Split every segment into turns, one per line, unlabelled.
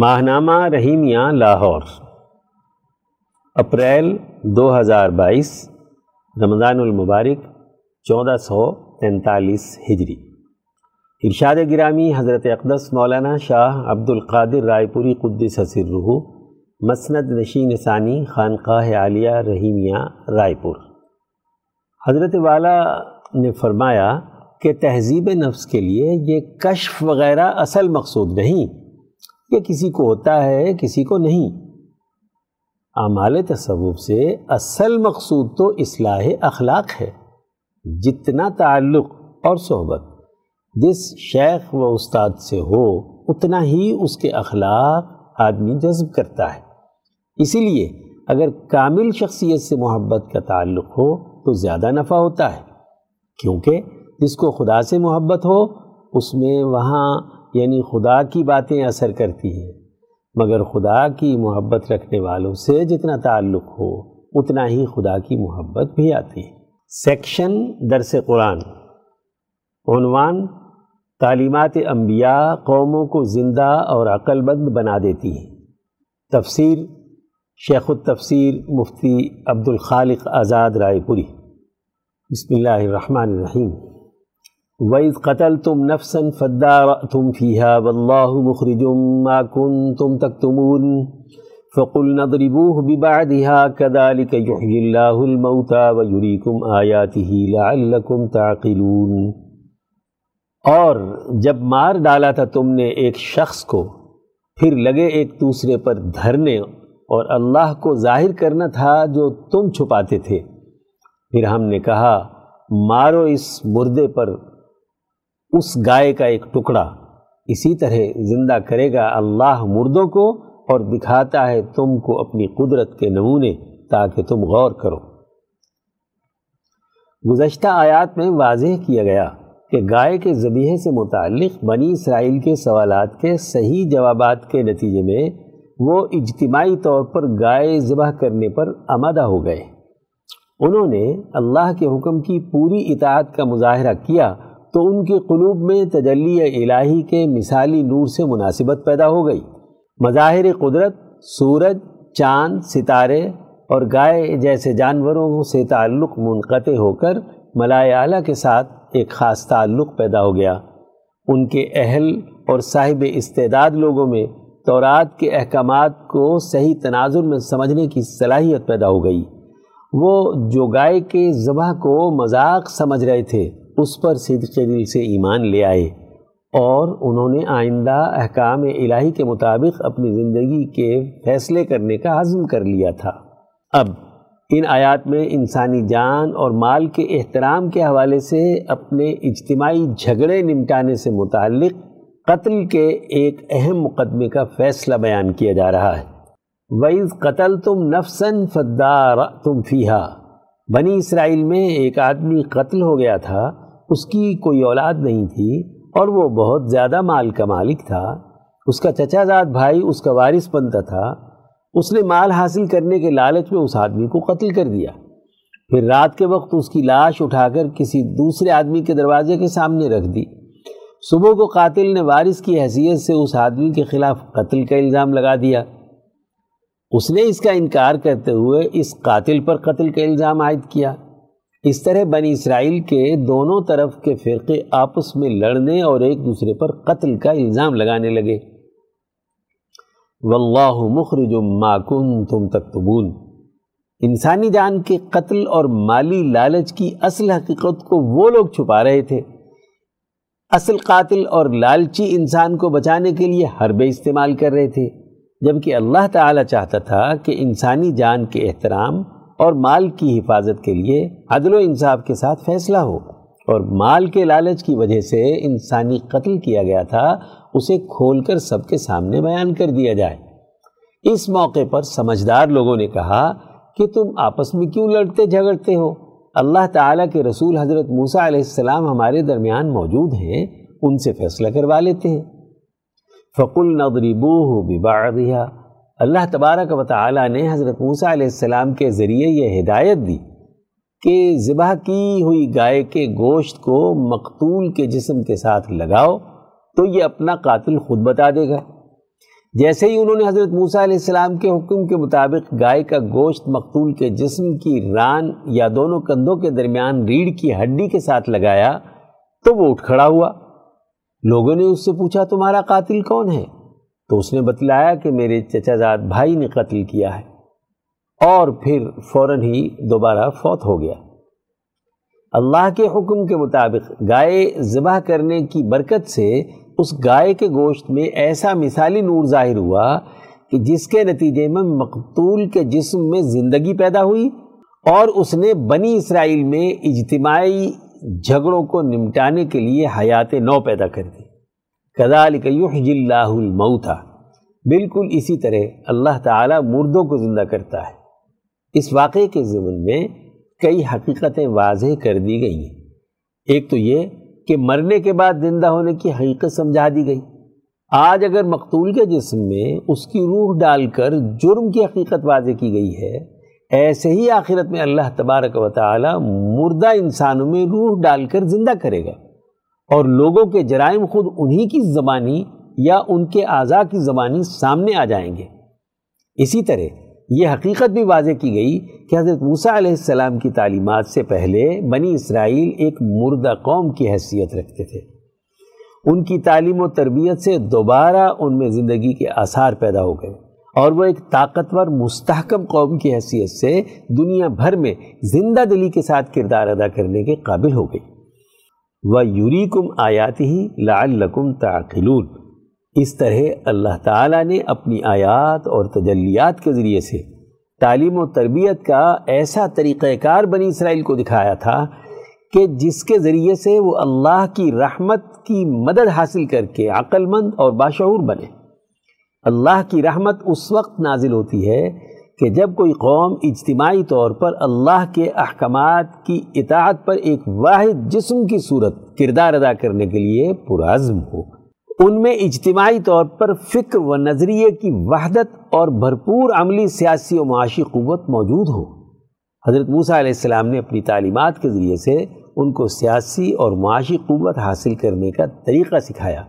ماہنامہ رحیمیہ لاہور، اپریل دو ہزار بائیس، رمضان المبارک، چودہ سو تینتالیس ہجری۔ ارشاد گرامی حضرت اقدس مولانا شاہ عبد القادر رائے پوری قدس حسر رحو مسند نشین ثانی خانقاہ عالیہ رحیمیہ رائے پور۔ حضرت والا نے فرمایا کہ تہذیب نفس کے لیے یہ کشف وغیرہ اصل مقصود نہیں۔ کہ کسی کو ہوتا ہے، کسی کو نہیں۔ اعمال تصوف سے اصل مقصود تو اصلاح اخلاق ہے۔ جتنا تعلق اور صحبت جس شیخ و استاد سے ہو، اتنا ہی اس کے اخلاق آدمی جذب کرتا ہے۔ اسی لیے اگر کامل شخصیت سے محبت کا تعلق ہو تو زیادہ نفع ہوتا ہے۔ کیونکہ جس کو خدا سے محبت ہو، اس میں وہاں یعنی خدا کی باتیں اثر کرتی ہیں۔ مگر خدا کی محبت رکھنے والوں سے جتنا تعلق ہو، اتنا ہی خدا کی محبت بھی آتی ہے۔ سیکشن درس قرآن۔ عنوان تعلیمات انبیاء قوموں کو زندہ اور عقل بند بنا دیتی ہیں۔ تفسیر شیخ التفسیر مفتی عبد الخالق آزاد رائے پوری۔ بسم اللہ الرحمن الرحیم۔ وَإِذْ قَتَلْتُمْ نَفْسًا فَادَّارَأْتُمْ فِيهَا وَاللَّهُ مُخْرِجٌ مَا كُنْتُمْ تَكْتُمُونَ فَقُلْنَا اضْرِبُوهُ بِبَعْدِهَا كَذَلِكَ يُحْيِي اللَّهُ الْمَوْتَى وَيُرِيكُمْ آيَاتِهِ لَعَلَّكُمْ تَعْقِلُونَ اور جب مار ڈالا تھا تم نے ایک شخص کو، پھر لگے ایک دوسرے پر دھرنے اور اللہ کو ظاہر کرنا تھا جو تم چھپاتے تھے۔ پھر ہم نے کہا، مارو اس مردے پر اس گائے کا ایک ٹکڑا اسی طرح زندہ کرے گا اللہ مردوں کو اور دکھاتا ہے تم کو اپنی قدرت کے نمونے تاکہ تم غور کرو۔ گزشتہ آیات میں واضح کیا گیا کہ گائے کے ذبیحے سے متعلق بنی اسرائیل کے سوالات کے صحیح جوابات کے نتیجے میں وہ اجتماعی طور پر گائے ذبح کرنے پر آمادہ ہو گئے۔ انہوں نے اللہ کے حکم کی پوری اطاعت کا مظاہرہ کیا تو ان کے قلوب میں تجلی الہی کے مثالی نور سے مناسبت پیدا ہو گئی۔ مظاہر قدرت، سورج، چاند، ستارے اور گائے جیسے جانوروں سے تعلق منقطع ہو کر ملائے اعلیٰ کے ساتھ ایک خاص تعلق پیدا ہو گیا۔ ان کے اہل اور صاحب استعداد لوگوں میں تورات کے احکامات کو صحیح تناظر میں سمجھنے کی صلاحیت پیدا ہو گئی۔ وہ جو گائے کے ذبح کو مذاق سمجھ رہے تھے اس پر صدق دل سے ایمان لے آئے اور انہوں نے آئندہ احکام الہی کے مطابق اپنی زندگی کے فیصلے کرنے کا عزم کر لیا تھا۔ اب ان آیات میں انسانی جان اور مال کے احترام کے حوالے سے اپنے اجتماعی جھگڑے نمٹانے سے متعلق قتل کے ایک اہم مقدمے کا فیصلہ بیان کیا جا رہا ہے۔ وَإِذْ قَتَلْتُمْ نَفْسًا فَدَّارَأْتُمْ فِيهَا۔ بنی اسرائیل میں ایک آدمی قتل ہو گیا تھا اس کی کوئی اولاد نہیں تھی اور وہ بہت زیادہ مال کا مالک تھا۔ اس کا چچا زاد بھائی اس کا وارث بنتا تھا۔ اس نے مال حاصل کرنے کے لالچ میں اس آدمی کو قتل کر دیا۔ پھر رات کے وقت اس کی لاش اٹھا کر کسی دوسرے آدمی کے دروازے کے سامنے رکھ دی۔ صبح کو قاتل نے وارث کی حیثیت سے اس آدمی کے خلاف قتل کا الزام لگا دیا۔ اس نے اس کا انکار کرتے ہوئے اس قاتل پر قتل کا الزام عائد کیا۔ اس طرح بنی اسرائیل کے دونوں طرف کے فرقے آپس میں لڑنے اور ایک دوسرے پر قتل کا الزام لگانے لگے۔ واللہ مخرج ما کنتم تکتبون انسانی جان کے قتل اور مالی لالچ کی اصل حقیقت کو وہ لوگ چھپا رہے تھے۔ اصل قاتل اور لالچی انسان کو بچانے کے لیے حربے استعمال کر رہے تھے، جبکہ اللہ تعالی چاہتا تھا کہ انسانی جان کے احترام اور مال کی حفاظت کے لیے عدل و انصاف کے ساتھ فیصلہ ہو۔ اور مال کے لالچ کی وجہ سے انسانی قتل کیا گیا تھا، اسے کھول کر سب کے سامنے بیان کر دیا جائے۔ اس موقع پر سمجھدار لوگوں نے کہا کہ تم آپس میں کیوں لڑتے جھگڑتے ہو؟ اللہ تعالیٰ کے رسول حضرت موسیٰ علیہ السلام ہمارے درمیان موجود ہیں، ان سے فیصلہ کروا لیتے ہیں۔ فقل نضربوه ببعضها اللہ تبارک و تعالی نے حضرت موسیٰ علیہ السلام کے ذریعے یہ ہدایت دی کہ ذبح کی ہوئی گائے کے گوشت کو مقتول کے جسم کے ساتھ لگاؤ تو یہ اپنا قاتل خود بتا دے گا۔ جیسے ہی انہوں نے حضرت موسیٰ علیہ السلام کے حکم کے مطابق گائے کا گوشت مقتول کے جسم کی ران یا دونوں کندھوں کے درمیان ریڑھ کی ہڈی کے ساتھ لگایا تو وہ اٹھ کھڑا ہوا۔ لوگوں نے اس سے پوچھا، تمہارا قاتل کون ہے؟ تو اس نے بتلایا کہ میرے چچا زاد بھائی نے قتل کیا ہے۔ اور پھر فوراً ہی دوبارہ فوت ہو گیا۔ اللہ کے حکم کے مطابق گائے ذبح کرنے کی برکت سے اس گائے کے گوشت میں ایسا مثالی نور ظاہر ہوا کہ جس کے نتیجے میں مقتول کے جسم میں زندگی پیدا ہوئی اور اس نے بنی اسرائیل میں اجتماعی جھگڑوں کو نمٹانے کے لیے حیات نو پیدا کر دی۔ کذالک یحجی اللہ الموتا بالکل اسی طرح اللہ تعالی مردوں کو زندہ کرتا ہے۔ اس واقعے کے ضمن میں کئی حقیقتیں واضح کر دی گئی ہیں۔ ایک تو یہ کہ مرنے کے بعد زندہ ہونے کی حقیقت سمجھا دی گئی۔ آج اگر مقتول کے جسم میں اس کی روح ڈال کر جرم کی حقیقت واضح کی گئی ہے، ایسے ہی آخرت میں اللہ تبارک و تعالی مردہ انسانوں میں روح ڈال کر زندہ کرے گا۔ اور لوگوں کے جرائم خود انہی کی زبانی یا ان کے اعضاء کی زبانی سامنے آ جائیں گے۔ اسی طرح یہ حقیقت بھی واضح کی گئی کہ حضرت موسیٰ علیہ السلام کی تعلیمات سے پہلے بنی اسرائیل ایک مردہ قوم کی حیثیت رکھتے تھے۔ ان کی تعلیم و تربیت سے دوبارہ ان میں زندگی کے آثار پیدا ہو گئے اور وہ ایک طاقتور مستحکم قوم کی حیثیت سے دنیا بھر میں زندہ دلی کے ساتھ کردار ادا کرنے کے قابل ہو گئی۔ وہ یوری کم آیات ہی لعلکم تعقلون۔ اس طرح اللہ تعالیٰ نے اپنی آیات اور تجلیات کے ذریعے سے تعلیم و تربیت کا ایسا طریقہ کار بنی اسرائیل کو دکھایا تھا کہ جس کے ذریعے سے وہ اللہ کی رحمت کی مدد حاصل کر کے عقل مند اور باشعور بنے۔ اللہ کی رحمت اس وقت نازل ہوتی ہے کہ جب کوئی قوم اجتماعی طور پر اللہ کے احکامات کی اطاعت پر ایک واحد جسم کی صورت کردار ادا کرنے کے لیے پرعزم ہو، ان میں اجتماعی طور پر فکر و نظریے کی وحدت اور بھرپور عملی سیاسی و معاشی قوت موجود ہو۔ حضرت موسیٰ علیہ السلام نے اپنی تعلیمات کے ذریعے سے ان کو سیاسی اور معاشی قوت حاصل کرنے کا طریقہ سکھایا۔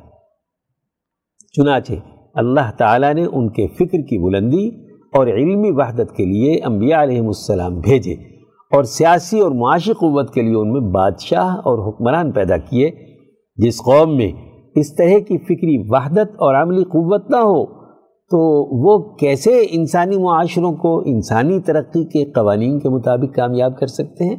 چنانچہ اللہ تعالیٰ نے ان کے فکر کی بلندی اور علمی وحدت کے لیے انبیاء علیہ السلام بھیجے اور سیاسی اور معاشی قوت کے لیے ان میں بادشاہ اور حکمران پیدا کیے، جس قوم میں اس طرح کی فکری وحدت اور عملی قوت نہ ہو، تو وہ کیسے انسانی معاشروں کو انسانی ترقی کے قوانین کے مطابق کامیاب کر سکتے ہیں؟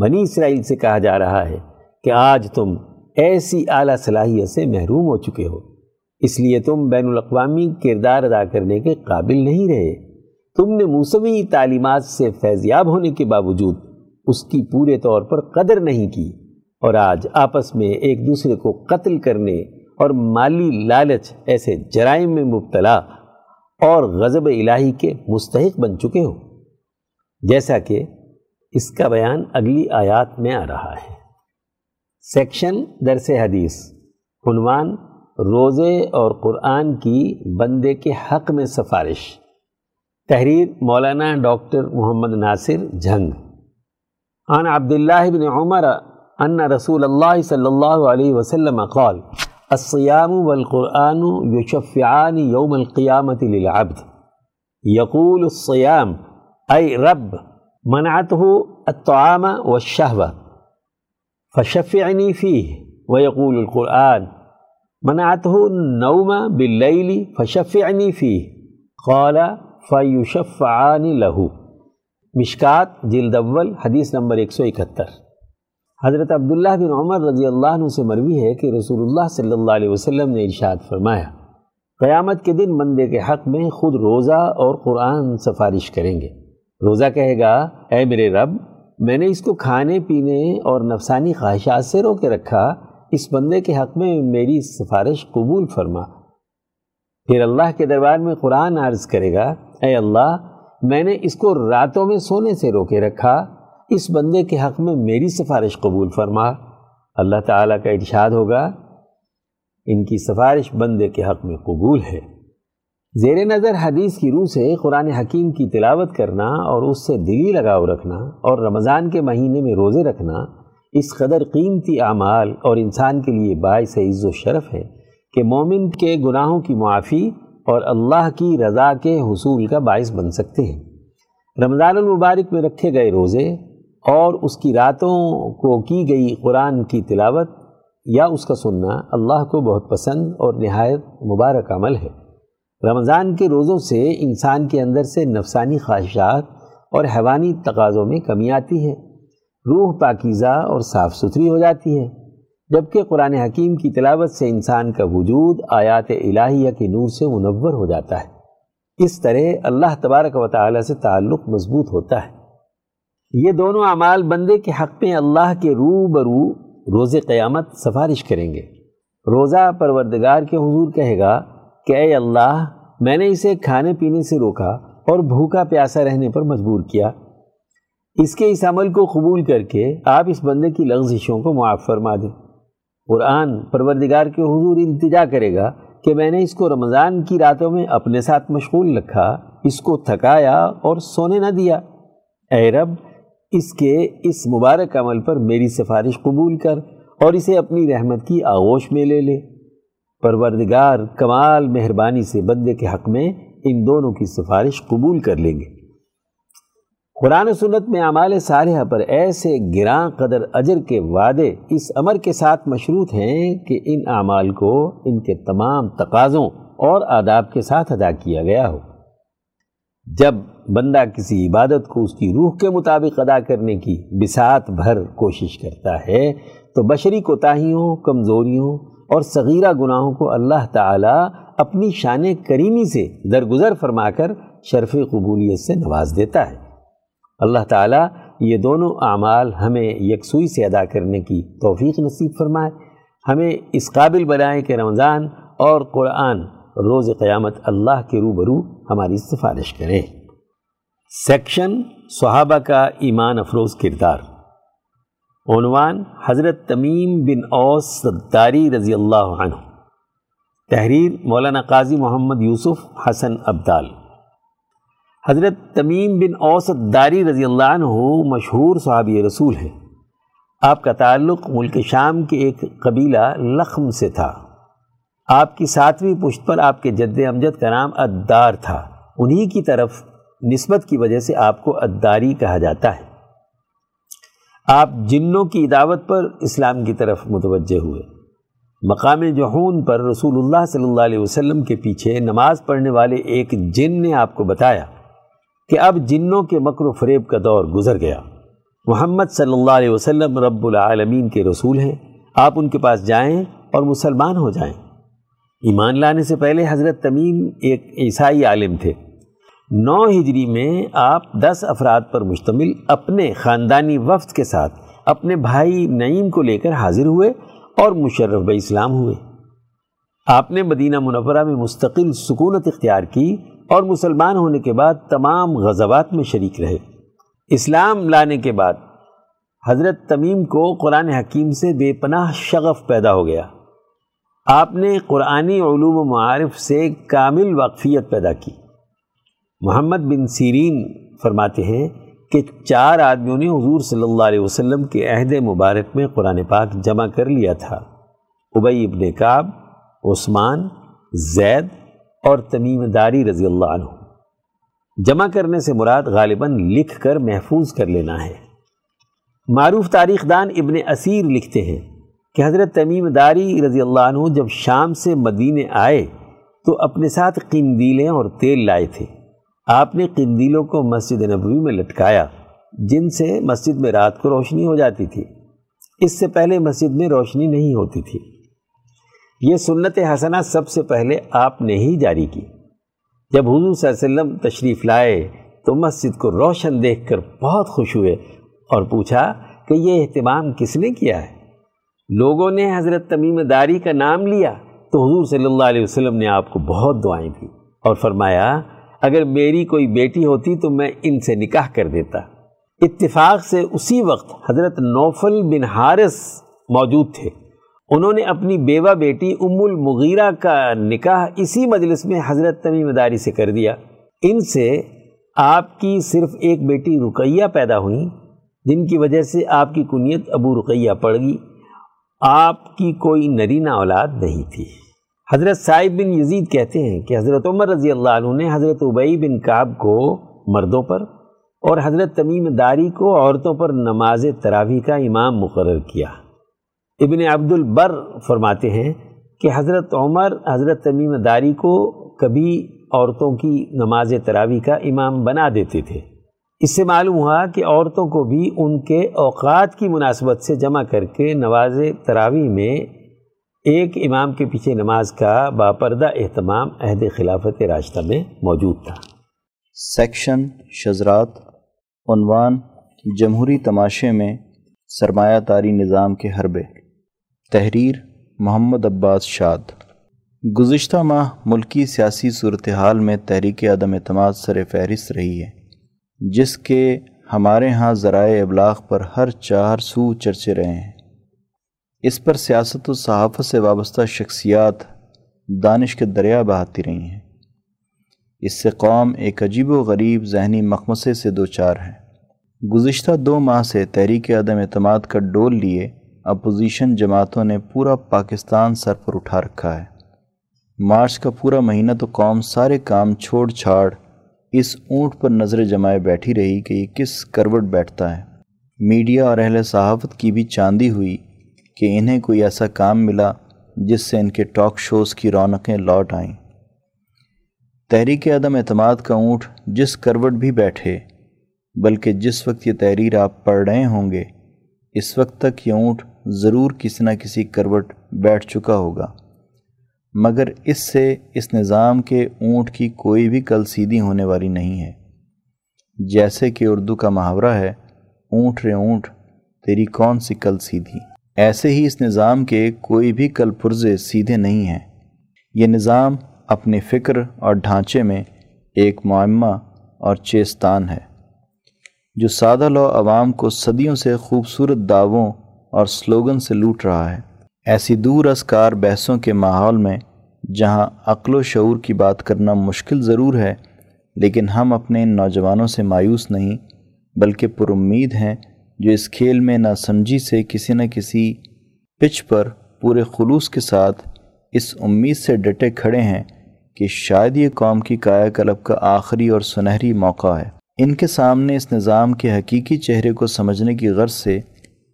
بنی اسرائیل سے کہا جا رہا ہے کہ آج تم ایسی اعلیٰ صلاحیت سے محروم ہو چکے ہو۔ اس لیے تم بین الاقوامی کردار ادا کرنے کے قابل نہیں رہے۔ تم نے موسوی تعلیمات سے فیضیاب ہونے کے باوجود اس کی پورے طور پر قدر نہیں کی اور آج آپس میں ایک دوسرے کو قتل کرنے اور مالی لالچ ایسے جرائم میں مبتلا اور غضب الہی کے مستحق بن چکے ہو۔ جیسا کہ اس کا بیان اگلی آیات میں آ رہا ہے۔ سیکشن درس حدیث، عنوان روزے اور قرآن کی بندے کے حق میں سفارش۔ تحریر مولانا ڈاکٹر محمد ناصر جھنگ۔ عن عبداللہ بن عمر ان رسول اللہ صلی اللہ علیہ وسلم قال الصيام والقرآن يشفعان يوم القيامة للعبد۔ يقول الصيام أي رب، منعته الطعام والشهوة فشفعني فيه ويقول القرآن منعته النوم بالليل فشفعني فيه. قال، فيشفعان له. مشکات، جلد اول، حدیث نمبر 171 حضرت عبداللہ بن عمر رضی اللہ عنہ سے مروی ہے کہ رسول اللہ صلی اللہ علیہ وسلم نے ارشاد فرمایا، قیامت کے دن بندے کے حق میں خود روزہ اور قرآن سفارش کریں گے۔ روزہ کہے گا، اے میرے رب، میں نے اس کو کھانے، پینے اور نفسانی خواہشات سے رو کے رکھا اس بندے کے حق میں میری سفارش قبول فرما۔ پھر اللہ کے دربار میں قرآن عرض کرے گا، اے اللہ، میں نے اس کو راتوں میں سونے سے رو کے رکھا، اس بندے کے حق میں میری سفارش قبول فرما۔ اللہ تعالیٰ کا ارشاد ہوگا، ان کی سفارش بندے کے حق میں قبول ہے۔ زیر نظر حدیث کی روح سے قرآن حکیم کی تلاوت کرنا اور اس سے دلی لگاؤ رکھنا اور رمضان کے مہینے میں روزے رکھنا اس قدر قیمتی اعمال اور انسان کے لیے باعث عز و شرف ہے کہ مومن کے گناہوں کی معافی اور اللہ کی رضا کے حصول کا باعث بن سکتے ہیں۔ رمضان المبارک میں رکھے گئے روزے اور اس کی راتوں کو کی گئی قرآن کی تلاوت یا اس کا سننا اللہ کو بہت پسند اور نہایت مبارک عمل ہے۔ رمضان کے روزوں سے انسان کے اندر سے نفسانی خواہشات اور حیوانی تقاضوں میں کمی آتی ہے۔ روح پاکیزہ اور صاف ستھری ہو جاتی ہے۔ جبکہ قرآن حکیم کی تلاوت سے انسان کا وجود آیات الہیہ کے نور سے منور ہو جاتا ہے۔ اس طرح اللہ تبارک و تعالی سے تعلق مضبوط ہوتا ہے۔ یہ دونوں اعمال بندے کے حق میں اللہ کے رو برو روز قیامت سفارش کریں گے۔ روزہ پروردگار کے حضور کہے گا کہ اے اللہ، میں نے اسے کھانے پینے سے روکا اور بھوکا پیاسا رہنے پر مجبور کیا۔ اس کے اس عمل کو قبول کر کے آپ اس بندے کی لغزشوں کو معاف فرما دیں۔ قرآن پروردگار کے حضور انتجا کرے گا کہ میں نے اس کو رمضان کی راتوں میں اپنے ساتھ مشغول رکھا، اس کو تھکایا اور سونے نہ دیا۔ اے رب، اس کے اس مبارک عمل پر میری سفارش قبول کر اور اسے اپنی رحمت کی آغوش میں لے لے۔ پروردگار کمال مہربانی سے بندے کے حق میں ان دونوں کی سفارش قبول کر لیں گے۔ قرآن سنت میں اعمال صالحہ پر ایسے گراں قدر اجر کے وعدے اس امر کے ساتھ مشروط ہیں کہ ان اعمال کو ان کے تمام تقاضوں اور آداب کے ساتھ ادا کیا گیا ہو۔ جب بندہ کسی عبادت کو اس کی روح کے مطابق ادا کرنے کی بسات بھر کوشش کرتا ہے، تو بشری کوتاہیوں، کمزوریوں اور صغیرہ گناہوں کو اللہ تعالیٰ اپنی شان کریمی سے درگزر فرما کر شرف قبولیت سے نواز دیتا ہے۔ اللہ تعالیٰ یہ دونوں اعمال ہمیں یکسوئی سے ادا کرنے کی توفیق نصیب فرمائے۔ ہمیں اس قابل بنائے کہ رمضان اور قرآن روز قیامت اللہ کے روبرو ہماری سفارش کریں سیکشن صحابہ کا ایمان افروز کردار۔ عنوان حضرت تمیم بن اوس صداری رضی اللہ عنہ۔ تحریر مولانا قاضی محمد یوسف حسن عبدال حضرت تمیم بن اوسط داری رضی اللہ عنہ مشہور صحابی رسول ہیں۔ آپ کا تعلق ملک شام کے ایک قبیلہ لخم سے تھا۔ آپ کی ساتویں پشت پر آپ کے جد امجد کا نام ادار تھا۔ انہی کی طرف نسبت کی وجہ سے آپ کو اداری کہا جاتا ہے۔ آپ جنوں کی دعوت پر اسلام کی طرف متوجہ ہوئے۔ مقام جہون پر رسول اللہ صلی اللہ علیہ وسلم کے پیچھے نماز پڑھنے والے ایک جن نے آپ کو بتایا۔ کہ اب جنوں کے مکر و فریب کا دور گزر گیا۔ محمد صلی اللہ علیہ وسلم رب العالمین کے رسول ہیں۔ آپ ان کے پاس جائیں اور مسلمان ہو جائیں۔ ایمان لانے سے پہلے حضرت تمیم ایک عیسائی عالم تھے۔ نو ہجری میں آپ دس افراد پر مشتمل اپنے خاندانی وفد کے ساتھ اپنے بھائی نعیم کو لے کر حاضر ہوئے اور مشرف بہ اسلام ہوئے۔ آپ نے مدینہ منورہ میں مستقل سکونت اختیار کی اور مسلمان ہونے کے بعد تمام غزوات میں شریک رہے۔ اسلام لانے کے بعد حضرت تمیم کو قرآن حکیم سے بے پناہ شغف پیدا ہو گیا۔ آپ نے قرآنی علوم و معارف سے کامل واقفیت پیدا کی۔ محمد بن سیرین فرماتے ہیں کہ چار آدمیوں نے حضور صلی اللہ علیہ وسلم کے عہد مبارک میں قرآن پاک جمع کر لیا تھا۔ ابئی ابن کعب، عثمان، زید اور تمیم داری رضی اللہ عنہ۔ جمع کرنے سے مراد غالباً لکھ کر محفوظ کر لینا ہے۔ معروف تاریخ دان ابن اسیر لکھتے ہیں کہ حضرت تمیم داری رضی اللہ عنہ جب شام سے مدینے آئے تو اپنے ساتھ قندیلیں اور تیل لائے تھے۔ آپ نے قندیلوں کو مسجد نبوی میں لٹکایا، جن سے مسجد میں رات کو روشنی ہو جاتی تھی۔ اس سے پہلے مسجد میں روشنی نہیں ہوتی تھی۔ یہ سنت حسنہ سب سے پہلے آپ نے ہی جاری کی۔ جب حضور صلی اللہ علیہ وسلم تشریف لائے تو مسجد کو روشن دیکھ کر بہت خوش ہوئے اور پوچھا کہ یہ اہتمام کس نے کیا ہے؟ لوگوں نے حضرت تمیم داری کا نام لیا تو حضور صلی اللہ علیہ وسلم نے آپ کو بہت دعائیں دی اور فرمایا، اگر میری کوئی بیٹی ہوتی تو میں ان سے نکاح کر دیتا۔ اتفاق سے اسی وقت حضرت نوفل بن حارث موجود تھے۔ انہوں نے اپنی بیوہ بیٹی ام المغیرہ کا نکاح اسی مجلس میں حضرت تمیم داری سے کر دیا۔ ان سے آپ کی صرف ایک بیٹی رقیہ پیدا ہوئیں جن کی وجہ سے آپ کی کنیت ابو رقیہ پڑ گئی۔ آپ کی کوئی نرینہ اولاد نہیں تھی۔ حضرت صاحب بن یزید کہتے ہیں کہ حضرت عمر رضی اللہ عنہ نے حضرت عبئی بن کعب کو مردوں پر اور حضرت تمیم داری کو عورتوں پر نماز تراویح کا امام مقرر کیا۔ ابن عبد البر فرماتے ہیں کہ حضرت عمر، حضرت تمیم داری کو کبھی عورتوں کی نماز تراویح کا امام بنا دیتے تھے۔ اس سے معلوم ہوا کہ عورتوں کو بھی ان کے اوقات کی مناسبت سے جمع کر کے نواز تراویح میں ایک امام کے پیچھے نماز کا باپردہ اہتمام عہد خلافت راشتہ میں موجود تھا۔
سیکشن شزرات عنوان جمہوری تماشے میں سرمایہ تاری نظام کے حربے۔ تحریر محمد عباس شاد۔ گزشتہ ماہ ملکی سیاسی صورتحال میں تحریک عدم اعتماد سر فہرست رہی ہے، جس کے ہمارے ہاں ذرائع ابلاغ پر ہر چار سو چرچے رہے ہیں۔ اس پر سیاست و صحافت سے وابستہ شخصیات دانش کے دریا بہاتی رہی ہیں۔ اس سے قوم ایک عجیب و غریب ذہنی مخمسے سے دو چار ہے۔ گزشتہ دو ماہ سے تحریک عدم اعتماد کا ڈول لیے اپوزیشن جماعتوں نے پورا پاکستان سر پر اٹھا رکھا ہے۔ مارچ کا پورا مہینہ تو قوم سارے کام چھوڑ چھاڑ اس اونٹ پر نظر جمائے بیٹھی رہی کہ یہ کس کروٹ بیٹھتا ہے۔ میڈیا اور اہل صحافت کی بھی چاندی ہوئی کہ انہیں کوئی ایسا کام ملا جس سے ان کے ٹاک شوز کی رونقیں لوٹ آئیں۔ تحریک عدم اعتماد کا اونٹ جس کروٹ بھی بیٹھے، بلکہ جس وقت یہ تحریر آپ پڑھ رہے ہوں گے، اس وقت تک یہ اونٹ ضرور کسی نہ کسی کروٹ بیٹھ چکا ہوگا۔ مگر اس سے اس نظام کے اونٹ کی کوئی بھی کل سیدھی ہونے والی نہیں ہے۔ جیسے کہ اردو کا محاورہ ہے، اونٹ رے اونٹ، تیری کون سی کل سیدھی۔ ایسے ہی اس نظام کے کوئی بھی کل پرزے سیدھے نہیں ہیں۔ یہ نظام اپنی فکر اور ڈھانچے میں ایک معمہ اور چیستان ہے، جو سادہ لو عوام کو صدیوں سے خوبصورت دعووں اور سلوگن سے لوٹ رہا ہے۔ ایسی دور ازکار بحثوں کے ماحول میں جہاں عقل و شعور کی بات کرنا مشکل ضرور ہے، لیکن ہم اپنے ان نوجوانوں سے مایوس نہیں، بلکہ پر امید ہیں جو اس کھیل میں نہ سمجھی سے کسی نہ کسی پچ پر پورے خلوص کے ساتھ اس امید سے ڈٹے کھڑے ہیں کہ شاید یہ قوم کی کایا کلب کا آخری اور سنہری موقع ہے۔ ان کے سامنے اس نظام کے حقیقی چہرے کو سمجھنے کی غرض سے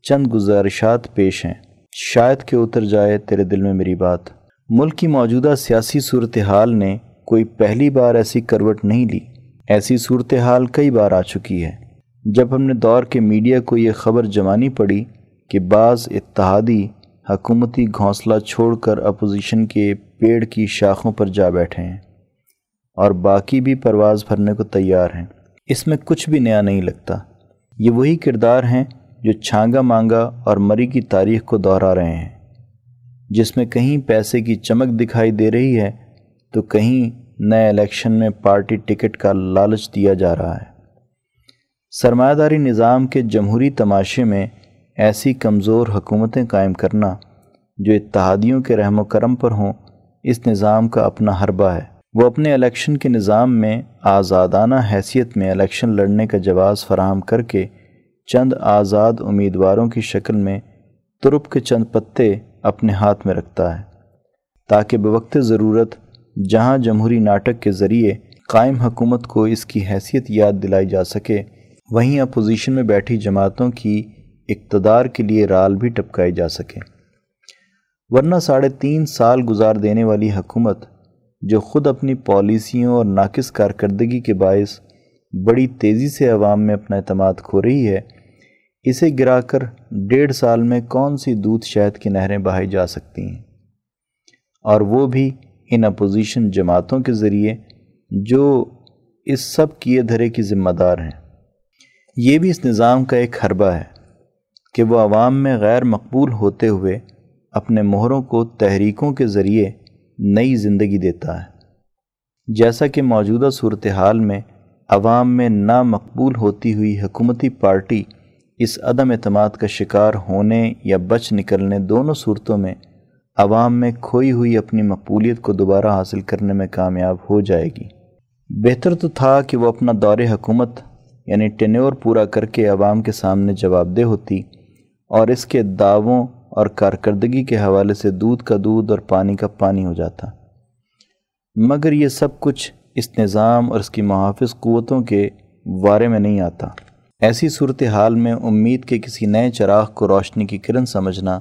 چند گزارشات پیش ہیں۔ شاید کہ اتر جائے تیرے دل میں میری بات۔ ملک کی موجودہ سیاسی صورتحال نے کوئی پہلی بار ایسی کروٹ نہیں لی۔ ایسی صورتحال کئی بار آ چکی ہے۔ جب ہم نے دور کے میڈیا کو یہ خبر جمانی پڑی کہ بعض اتحادی حکومتی گھونسلہ چھوڑ کر اپوزیشن کے پیڑ کی شاخوں پر جا بیٹھے ہیں اور باقی بھی پرواز بھرنے کو تیار ہیں۔ اس میں کچھ بھی نیا نہیں لگتا۔ یہ وہی کردار ہیں جو چھانگا مانگا اور مری کی تاریخ کو دہرا رہے ہیں۔ جس میں کہیں پیسے کی چمک دکھائی دے رہی ہے، تو کہیں نئے الیکشن میں پارٹی ٹکٹ کا لالچ دیا جا رہا ہے۔ سرمایہ داری نظام کے جمہوری تماشے میں ایسی کمزور حکومتیں قائم کرنا جو اتحادیوں کے رحم و کرم پر ہوں، اس نظام کا اپنا حربہ ہے۔ وہ اپنے الیکشن کے نظام میں آزادانہ حیثیت میں الیکشن لڑنے کا جواز فراہم کر کے چند آزاد امیدواروں کی شکل میں ترپ کے چند پتے اپنے ہاتھ میں رکھتا ہے، تاکہ بوقت ضرورت جہاں جمہوری ناٹک کے ذریعے قائم حکومت کو اس کی حیثیت یاد دلائی جا سکے، وہیں اپوزیشن میں بیٹھی جماعتوں کی اقتدار کے لیے رال بھی ٹپکائی جا سکے۔ ورنہ ساڑھے تین سال گزار دینے والی حکومت جو خود اپنی پالیسیوں اور ناقص کارکردگی کے باعث بڑی تیزی سے عوام میں اپنا اعتماد کھو رہی ہے، اسے گرا کر ڈیڑھ سال میں کون سی دودھ شہد کی نہریں بہائی جا سکتی ہیں؟ اور وہ بھی ان اپوزیشن جماعتوں کے ذریعے جو اس سب کیے دھرے کی ذمہ دار ہیں۔ یہ بھی اس نظام کا ایک حربہ ہے کہ وہ عوام میں غیر مقبول ہوتے ہوئے اپنے مہروں کو تحریکوں کے ذریعے نئی زندگی دیتا ہے۔ جیسا کہ موجودہ صورتحال میں عوام میں نامقبول ہوتی ہوئی حکومتی پارٹی اس عدم اعتماد کا شکار ہونے یا بچ نکلنے دونوں صورتوں میں عوام میں کھوئی ہوئی اپنی مقبولیت کو دوبارہ حاصل کرنے میں کامیاب ہو جائے گی۔ بہتر تو تھا کہ وہ اپنا دور حکومت یعنی ٹینیور پورا کر کے عوام کے سامنے جواب دہ ہوتی اور اس کے دعووں اور کارکردگی کے حوالے سے دودھ کا دودھ اور پانی کا پانی ہو جاتا۔ مگر یہ سب کچھ اس نظام اور اس کی محافظ قوتوں کے بارے میں نہیں آتا۔ ایسی صورتحال میں امید کے کسی نئے چراغ کو روشنی کی کرن سمجھنا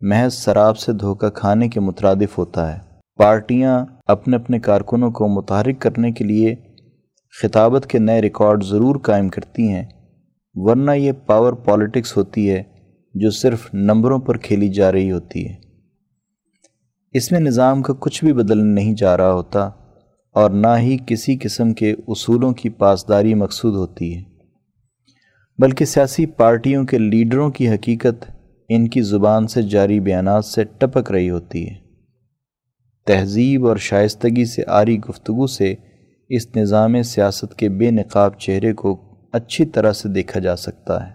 محض سراب سے دھوکہ کھانے کے مترادف ہوتا ہے۔ پارٹیاں اپنے اپنے کارکنوں کو متحرک کرنے کے لیے خطابت کے نئے ریکارڈ ضرور قائم کرتی ہیں، ورنہ یہ پاور پالیٹکس ہوتی ہے جو صرف نمبروں پر کھیلی جا رہی ہوتی ہے۔ اس میں نظام کا کچھ بھی بدل نہیں جا رہا ہوتا۔ اور نہ ہی کسی قسم کے اصولوں کی پاسداری مقصود ہوتی ہے، بلکہ سیاسی پارٹیوں کے لیڈروں کی حقیقت ان کی زبان سے جاری بیانات سے ٹپک رہی ہوتی ہے۔ تہذیب اور شائستگی سے آری گفتگو سے اس نظام سیاست کے بے نقاب چہرے کو اچھی طرح سے دیکھا جا سکتا ہے۔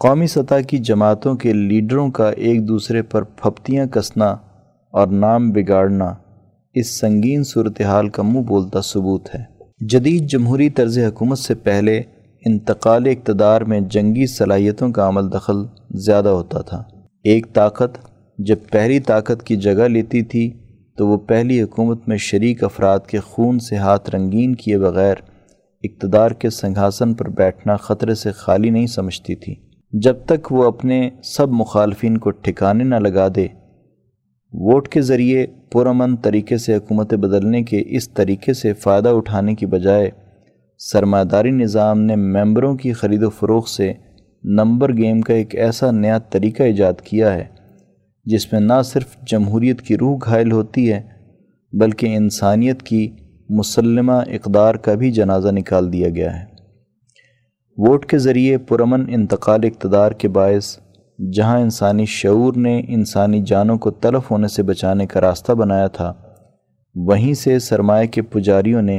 قومی سطح کی جماعتوں کے لیڈروں کا ایک دوسرے پر پھپتیاں کسنا اور نام بگاڑنا اس سنگین صورتحال کا منہ بولتا ثبوت ہے۔ جدید جمہوری طرز حکومت سے پہلے انتقال اقتدار میں جنگی صلاحیتوں کا عمل دخل زیادہ ہوتا تھا۔ ایک طاقت جب پہلی طاقت کی جگہ لیتی تھی، تو وہ پہلی حکومت میں شریک افراد کے خون سے ہاتھ رنگین کیے بغیر اقتدار کے سنگھاسن پر بیٹھنا خطرے سے خالی نہیں سمجھتی تھی۔ جب تک وہ اپنے سب مخالفین کو ٹھکانے نہ لگا دے ووٹ کے ذریعے پرامن طریقے سے حکومت بدلنے کے اس طریقے سے فائدہ اٹھانے کی بجائے سرمایہ داری نظام نے ممبروں کی خرید و فروخت سے نمبر گیم کا ایک ایسا نیا طریقہ ایجاد کیا ہے، جس میں نہ صرف جمہوریت کی روح گھائل ہوتی ہے، بلکہ انسانیت کی مسلمہ اقدار کا بھی جنازہ نکال دیا گیا ہے۔ ووٹ کے ذریعے پرامن انتقال اقتدار کے باعث جہاں انسانی شعور نے انسانی جانوں کو تلف ہونے سے بچانے کا راستہ بنایا تھا، وہیں سے سرمایہ کے پجاریوں نے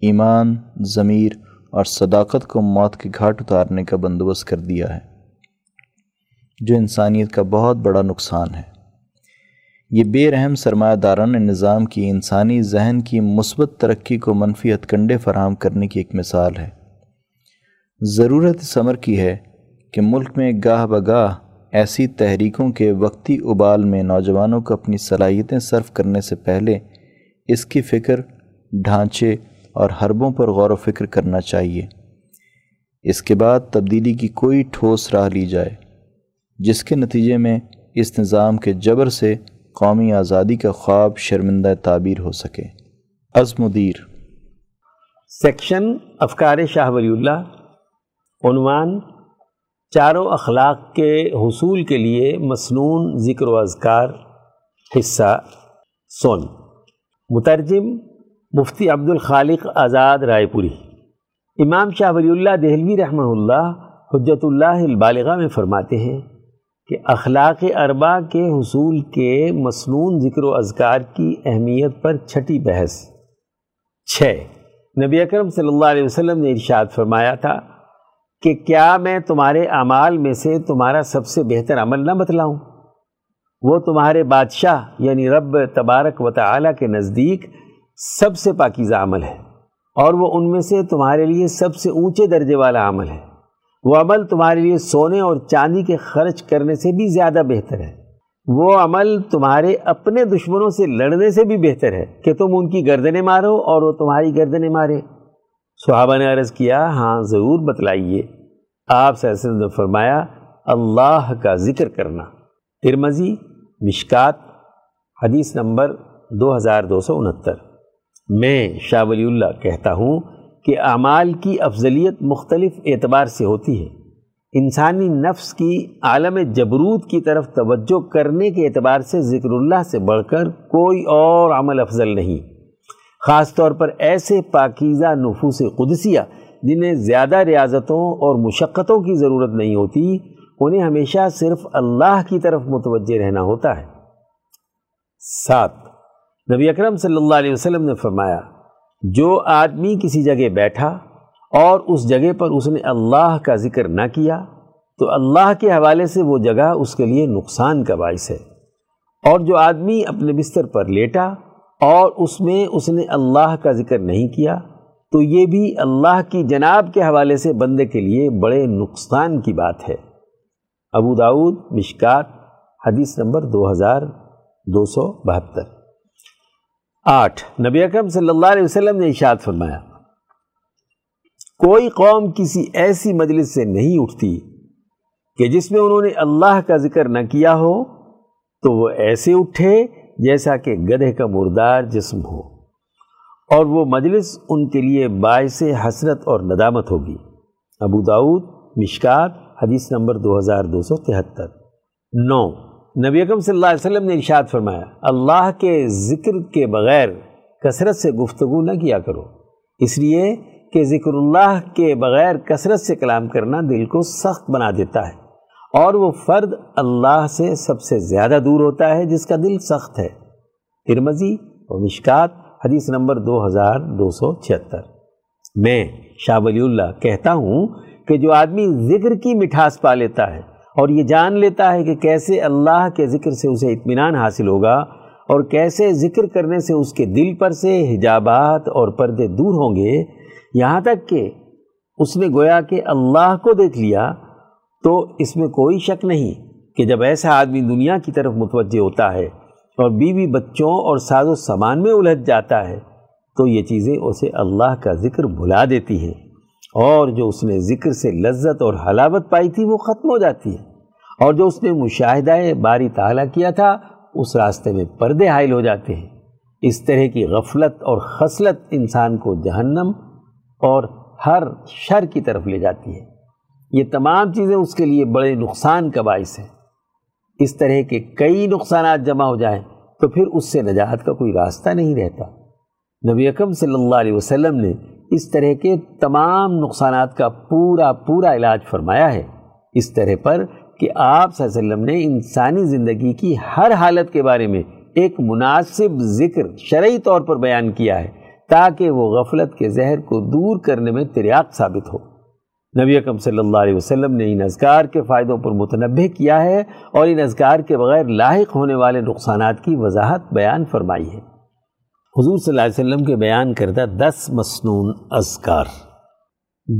ایمان، ضمیر اور صداقت کو موت کے گھاٹ اتارنے کا بندوبست کر دیا ہے۔ جو انسانیت کا بہت بڑا نقصان ہے۔ یہ بے رحم سرمایہ داران نظام کی انسانی ذہن کی مثبت ترقی کو منفی ہتکنڈے فراہم کرنے کی ایک مثال ہے۔ ضرورت ثمر کی ہے کہ ملک میں گاہ بگاہ ایسی تحریکوں کے وقتی ابال میں نوجوانوں کو اپنی صلاحیتیں صرف کرنے سے پہلے اس کی فکر، ڈھانچے اور حربوں پر غور و فکر کرنا چاہیے۔ اس کے بعد تبدیلی کی کوئی ٹھوس راہ لی جائے، جس کے نتیجے میں اس نظام کے جبر سے قومی آزادی کا خواب شرمندہ تعبیر ہو سکے۔ از مدیر
سیکشن افکار شاہ ولی اللہ، عنوان چاروں اخلاق کے حصول کے لیے مصنون ذکر و اذکار حصہ سون مترجم مفتی عبد الخالق آزاد رائے پوری۔ امام شاہ ولی اللہ دہلوی رحمہ اللہ حجت اللہ البالغہ میں فرماتے ہیں کہ اخلاق اربا کے حصول کے مصنون ذکر و اذکار کی اہمیت پر چھٹی بحث۔ چھ۔ نبی اکرم صلی اللہ علیہ وسلم نے ارشاد فرمایا تھا کہ کیا میں تمہارے اعمال میں سے تمہارا سب سے بہتر عمل نہ بتلاؤں؟ وہ تمہارے بادشاہ یعنی رب تبارک و تعالی کے نزدیک سب سے پاکیزہ عمل ہے، اور وہ ان میں سے تمہارے لیے سب سے اونچے درجے والا عمل ہے۔ وہ عمل تمہارے لیے سونے اور چاندی کے خرچ کرنے سے بھی زیادہ بہتر ہے۔ وہ عمل تمہارے اپنے دشمنوں سے لڑنے سے بھی بہتر ہے کہ تم ان کی گردنیں مارو اور وہ تمہاری گردنیں مارے۔ صحابہ نے عرض کیا ہاں ضرور بتلائیے۔ آپ سے نے فرمایا، اللہ کا ذکر کرنا۔ ترمزی مشکات، حدیث نمبر دو ہزار دو سو انہتر۔ میں شاہ ولی اللہ کہتا ہوں کہ اعمال کی افضلیت مختلف اعتبار سے ہوتی ہے۔ انسانی نفس کی عالم جبروت کی طرف توجہ کرنے کے اعتبار سے ذکر اللہ سے بڑھ کر کوئی اور عمل افضل نہیں۔ خاص طور پر ایسے پاکیزہ نفوس قدسیہ جنہیں زیادہ ریاضتوں اور مشقتوں کی ضرورت نہیں ہوتی، انہیں ہمیشہ صرف اللہ کی طرف متوجہ رہنا ہوتا ہے۔ سات، نبی اکرم صلی اللہ علیہ وسلم نے فرمایا، جو آدمی کسی جگہ بیٹھا اور اس جگہ پر اس نے اللہ کا ذکر نہ کیا، تو اللہ کے حوالے سے وہ جگہ اس کے لیے نقصان کا باعث ہے۔ اور جو آدمی اپنے بستر پر لیٹا اور اس میں اس نے اللہ کا ذکر نہیں کیا، تو یہ بھی اللہ کی جناب کے حوالے سے بندے کے لیے بڑے نقصان کی بات ہے۔ ابو داود مشکات، حدیث نمبر دو ہزار دو سو بہتر۔ آٹھ، نبی اکرم صلی اللہ علیہ وسلم نے اشاد فرمایا، کوئی قوم کسی ایسی مجلس سے نہیں اٹھتی کہ جس میں انہوں نے اللہ کا ذکر نہ کیا ہو، تو وہ ایسے اٹھے جیسا کہ گدھے کا مردار جسم ہو۔ اور وہ مجلس ان کے لیے باعث حسرت اور ندامت ہوگی۔ ابو داود مشکات، حدیث نمبر دو ہزار دو سو تہتر۔ نو۔ نبی اکم صلی اللہ علیہ وسلم نے ارشاد فرمایا، اللہ کے ذکر کے بغیر کثرت سے گفتگو نہ کیا کرو۔ اس لیے کہ ذکر اللہ کے بغیر کثرت سے کلام کرنا دل کو سخت بنا دیتا ہے۔ اور وہ فرد اللہ سے سب سے زیادہ دور ہوتا ہے جس کا دل سخت ہے۔ ترمزی اور مشکات، حدیث نمبر دو ہزار دو سو چھہتر۔ میں شاہ ولی اللہ کہتا ہوں کہ جو آدمی ذکر کی مٹھاس پا لیتا ہے اور یہ جان لیتا ہے کہ کیسے اللہ کے ذکر سے اسے اطمینان حاصل ہوگا اور کیسے ذکر کرنے سے اس کے دل پر سے حجابات اور پردے دور ہوں گے، یہاں تک کہ اس نے گویا کہ اللہ کو دیکھ لیا تو اس میں کوئی شک نہیں کہ جب ایسا آدمی دنیا کی طرف متوجہ ہوتا ہے اور بیوی بچوں اور ساز و سامان میں الجھ جاتا ہے، تو یہ چیزیں اسے اللہ کا ذکر بھلا دیتی ہیں۔ اور جو اس نے ذکر سے لذت اور حلاوت پائی تھی، وہ ختم ہو جاتی ہے۔ اور جو اس نے مشاہدہ باری تعالیٰ کیا تھا، اس راستے میں پردے حائل ہو جاتے ہیں۔ اس طرح کی غفلت اور خصلت انسان کو جہنم اور ہر شر کی طرف لے جاتی ہے۔ یہ تمام چیزیں اس کے لیے بڑے نقصان کا باعث ہیں۔ اس طرح کے کئی نقصانات جمع ہو جائیں تو پھر اس سے نجات کا کوئی راستہ نہیں رہتا۔ نبی اکم صلی اللہ علیہ وسلم نے اس طرح کے تمام نقصانات کا پورا پورا علاج فرمایا ہے۔ اس طرح پر کہ آپ صلی اللہ علیہ وسلم نے انسانی زندگی کی ہر حالت کے بارے میں ایک مناسب ذکر شرعی طور پر بیان کیا ہے تاکہ وہ غفلت کے زہر کو دور کرنے میں تریاق ثابت ہو۔ نبی اکم صلی اللہ علیہ وسلم نے ان اذکار کے فائدوں پر متنبع کیا ہے اور ان اذکار کے بغیر لاحق ہونے والے نقصانات کی وضاحت بیان فرمائی ہے۔ حضور صلی اللہ علیہ وسلم کے بیان کردہ دس مصنون اذکار۔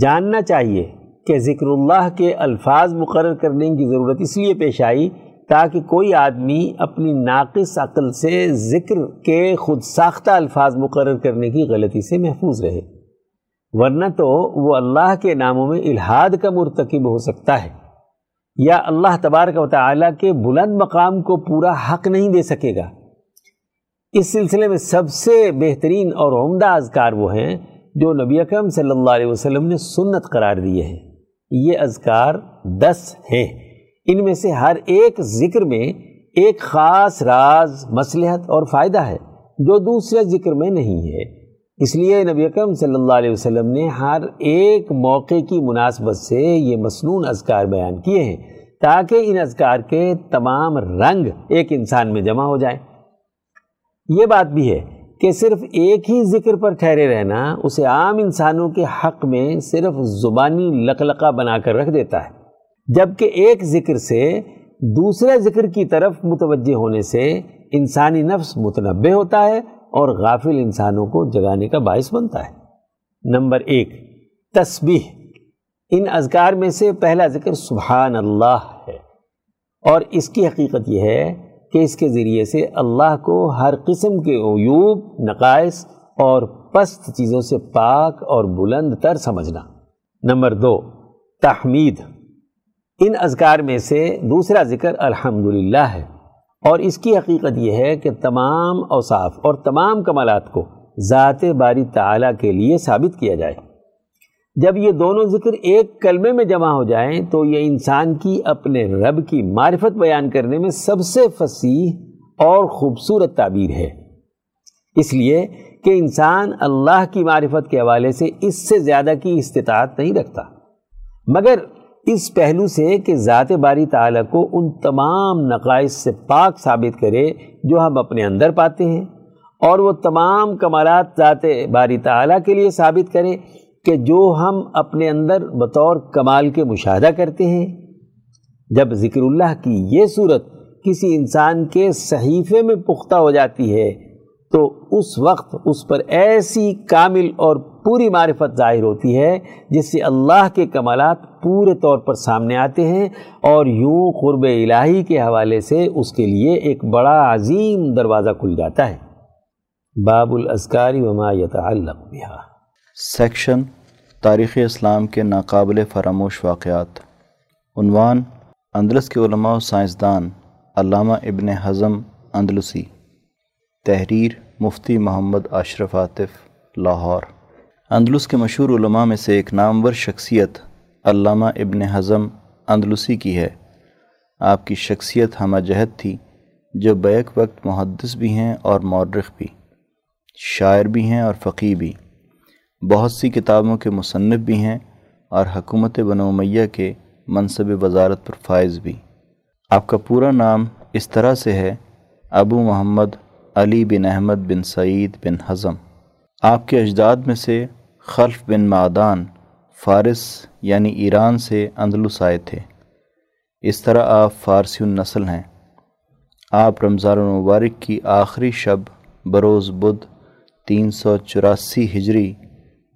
جاننا چاہیے کہ ذکر اللہ کے الفاظ مقرر کرنے کی ضرورت اس لیے پیش آئی تاکہ کوئی آدمی اپنی ناقص عقل سے ذکر کے خود ساختہ الفاظ مقرر کرنے کی غلطی سے محفوظ رہے۔ ورنہ تو وہ اللہ کے ناموں میں الہاد کا مرتکب ہو سکتا ہے یا اللہ تبارک و تعالیٰ کے بلند مقام کو پورا حق نہیں دے سکے گا۔ اس سلسلے میں سب سے بہترین اور عمدہ اذکار وہ ہیں جو نبی اکرم صلی اللہ علیہ وسلم نے سنت قرار دیے ہیں۔ یہ اذکار دس ہیں۔ ان میں سے ہر ایک ذکر میں ایک خاص راز، مصلحت اور فائدہ ہے جو دوسرے ذکر میں نہیں ہے۔ اس لیے نبی اکرم صلی اللہ علیہ وسلم نے ہر ایک موقع کی مناسبت سے یہ مصنون اذکار بیان کیے ہیں تاکہ ان اذکار کے تمام رنگ ایک انسان میں جمع ہو جائیں۔ یہ بات بھی ہے کہ صرف ایک ہی ذکر پر ٹھہرے رہنا اسے عام انسانوں کے حق میں صرف زبانی لقلقہ بنا کر رکھ دیتا ہے، جبکہ ایک ذکر سے دوسرے ذکر کی طرف متوجہ ہونے سے انسانی نفس متنبع ہوتا ہے اور غافل انسانوں کو جگانے کا باعث بنتا ہے۔ نمبر ایک، تسبیح۔ ان اذکار میں سے پہلا ذکر سبحان اللہ ہے۔ اور اس کی حقیقت یہ ہے کہ اس کے ذریعے سے اللہ کو ہر قسم کے عیوب، نقائص اور پست چیزوں سے پاک اور بلند تر سمجھنا۔ نمبر دو، تحمید۔ ان اذکار میں سے دوسرا ذکر الحمدللہ ہے۔ اور اس کی حقیقت یہ ہے کہ تمام اوصاف اور تمام کمالات کو ذات باری تعالیٰ کے لیے ثابت کیا جائے۔ جب یہ دونوں ذکر ایک کلمے میں جمع ہو جائیں تو یہ انسان کی اپنے رب کی معرفت بیان کرنے میں سب سے فصیح اور خوبصورت تعبیر ہے۔ اس لیے کہ انسان اللہ کی معرفت کے حوالے سے اس سے زیادہ کی استطاعت نہیں رکھتا۔ مگر اس پہلو سے کہ ذات باری تعالیٰ کو ان تمام نقائص سے پاک ثابت کرے جو ہم اپنے اندر پاتے ہیں اور وہ تمام کمالات ذات باری تعالیٰ کے لیے ثابت کرے کہ جو ہم اپنے اندر بطور کمال کے مشاہدہ کرتے ہیں۔ جب ذکر اللہ کی یہ صورت کسی انسان کے صحیفے میں پختہ ہو جاتی ہے تو اس وقت اس پر ایسی کامل اور پوری معرفت ظاہر ہوتی ہے، جس سے اللہ کے کمالات پورے طور پر سامنے آتے ہیں اور یوں قرب الہی کے حوالے سے اس کے لیے ایک بڑا عظیم دروازہ کھل جاتا ہے۔ باب الاسکاری وما يتعلق بها
سیکشن تاریخ اسلام کے ناقابل فراموش واقعات۔ عنوان، اندلس کے علماء و سائنسدان علامہ ابن حزم اندلسی۔ تحریر، مفتی محمد اشرف عاطف، لاہور۔ اندلس کے مشہور علماء میں سے ایک نامور شخصیت علامہ ابن حزم اندلسی کی ہے۔ آپ کی شخصیت ہمہ جہد تھی جو بیک وقت محدث بھی ہیں اور مورخ بھی، شاعر بھی ہیں اور فقی بھی۔ بہت سی کتابوں کے مصنف بھی ہیں اور حکومت بن امیہ کے منصب وزارت پر فائز بھی۔ آپ کا پورا نام اس طرح سے ہے، ابو محمد علی بن احمد بن سعید بن حزم۔ آپ کے اجداد میں سے خلف بن معدان فارس یعنی ایران سے اندلس آئے تھے۔ اس طرح آپ فارسی النسل ہیں۔ آپ رمضان المبارک کی آخری شب بروز بدھ تین سو چوراسی ہجری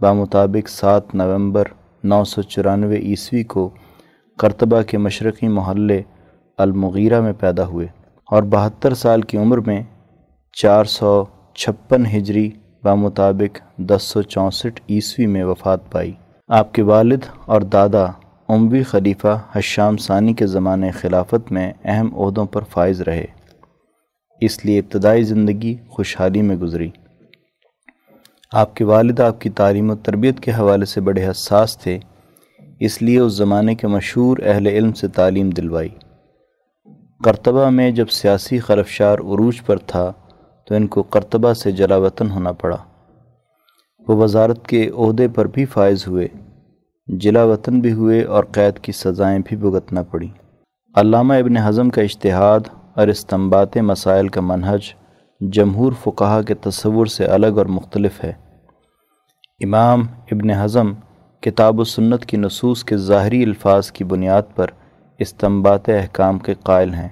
بامطابق سات نومبر نو سو چورانوے عیسوی کو کرتبہ کے مشرقی محلے المغیرہ میں پیدا ہوئے اور بہتر سال کی عمر میں چار سو چھپن ہجری بامطابق دس سو چونسٹھ عیسوی میں وفات پائی۔ آپ کے والد اور دادا عموی خلیفہ حشام ثانی کے زمانے خلافت میں اہم عہدوں پر فائز رہے۔ اس لیے ابتدائی زندگی خوشحالی میں گزری۔ آپ کے والد آپ کی تعلیم و تربیت کے حوالے سے بڑے حساس تھے۔ اس لیے اس زمانے کے مشہور اہل علم سے تعلیم دلوائی۔ کرتبہ میں جب سیاسی خرفشار عروج پر تھا تو ان کو کرتبہ سے جلا وطن ہونا پڑا۔ وہ وزارت کے عہدے پر بھی فائز ہوئے جلا وطن بھی ہوئے اور قید کی سزائیں بھی بھگتنا پڑیں۔ علامہ ابن حزم کا اشتہاد اور استمبات مسائل کا منہج جمہور فقہا کے تصور سے الگ اور مختلف ہے۔ امام ابن حزم کتاب و سنت کی نصوص کے ظاہری الفاظ کی بنیاد پر استمبات احکام کے قائل ہیں۔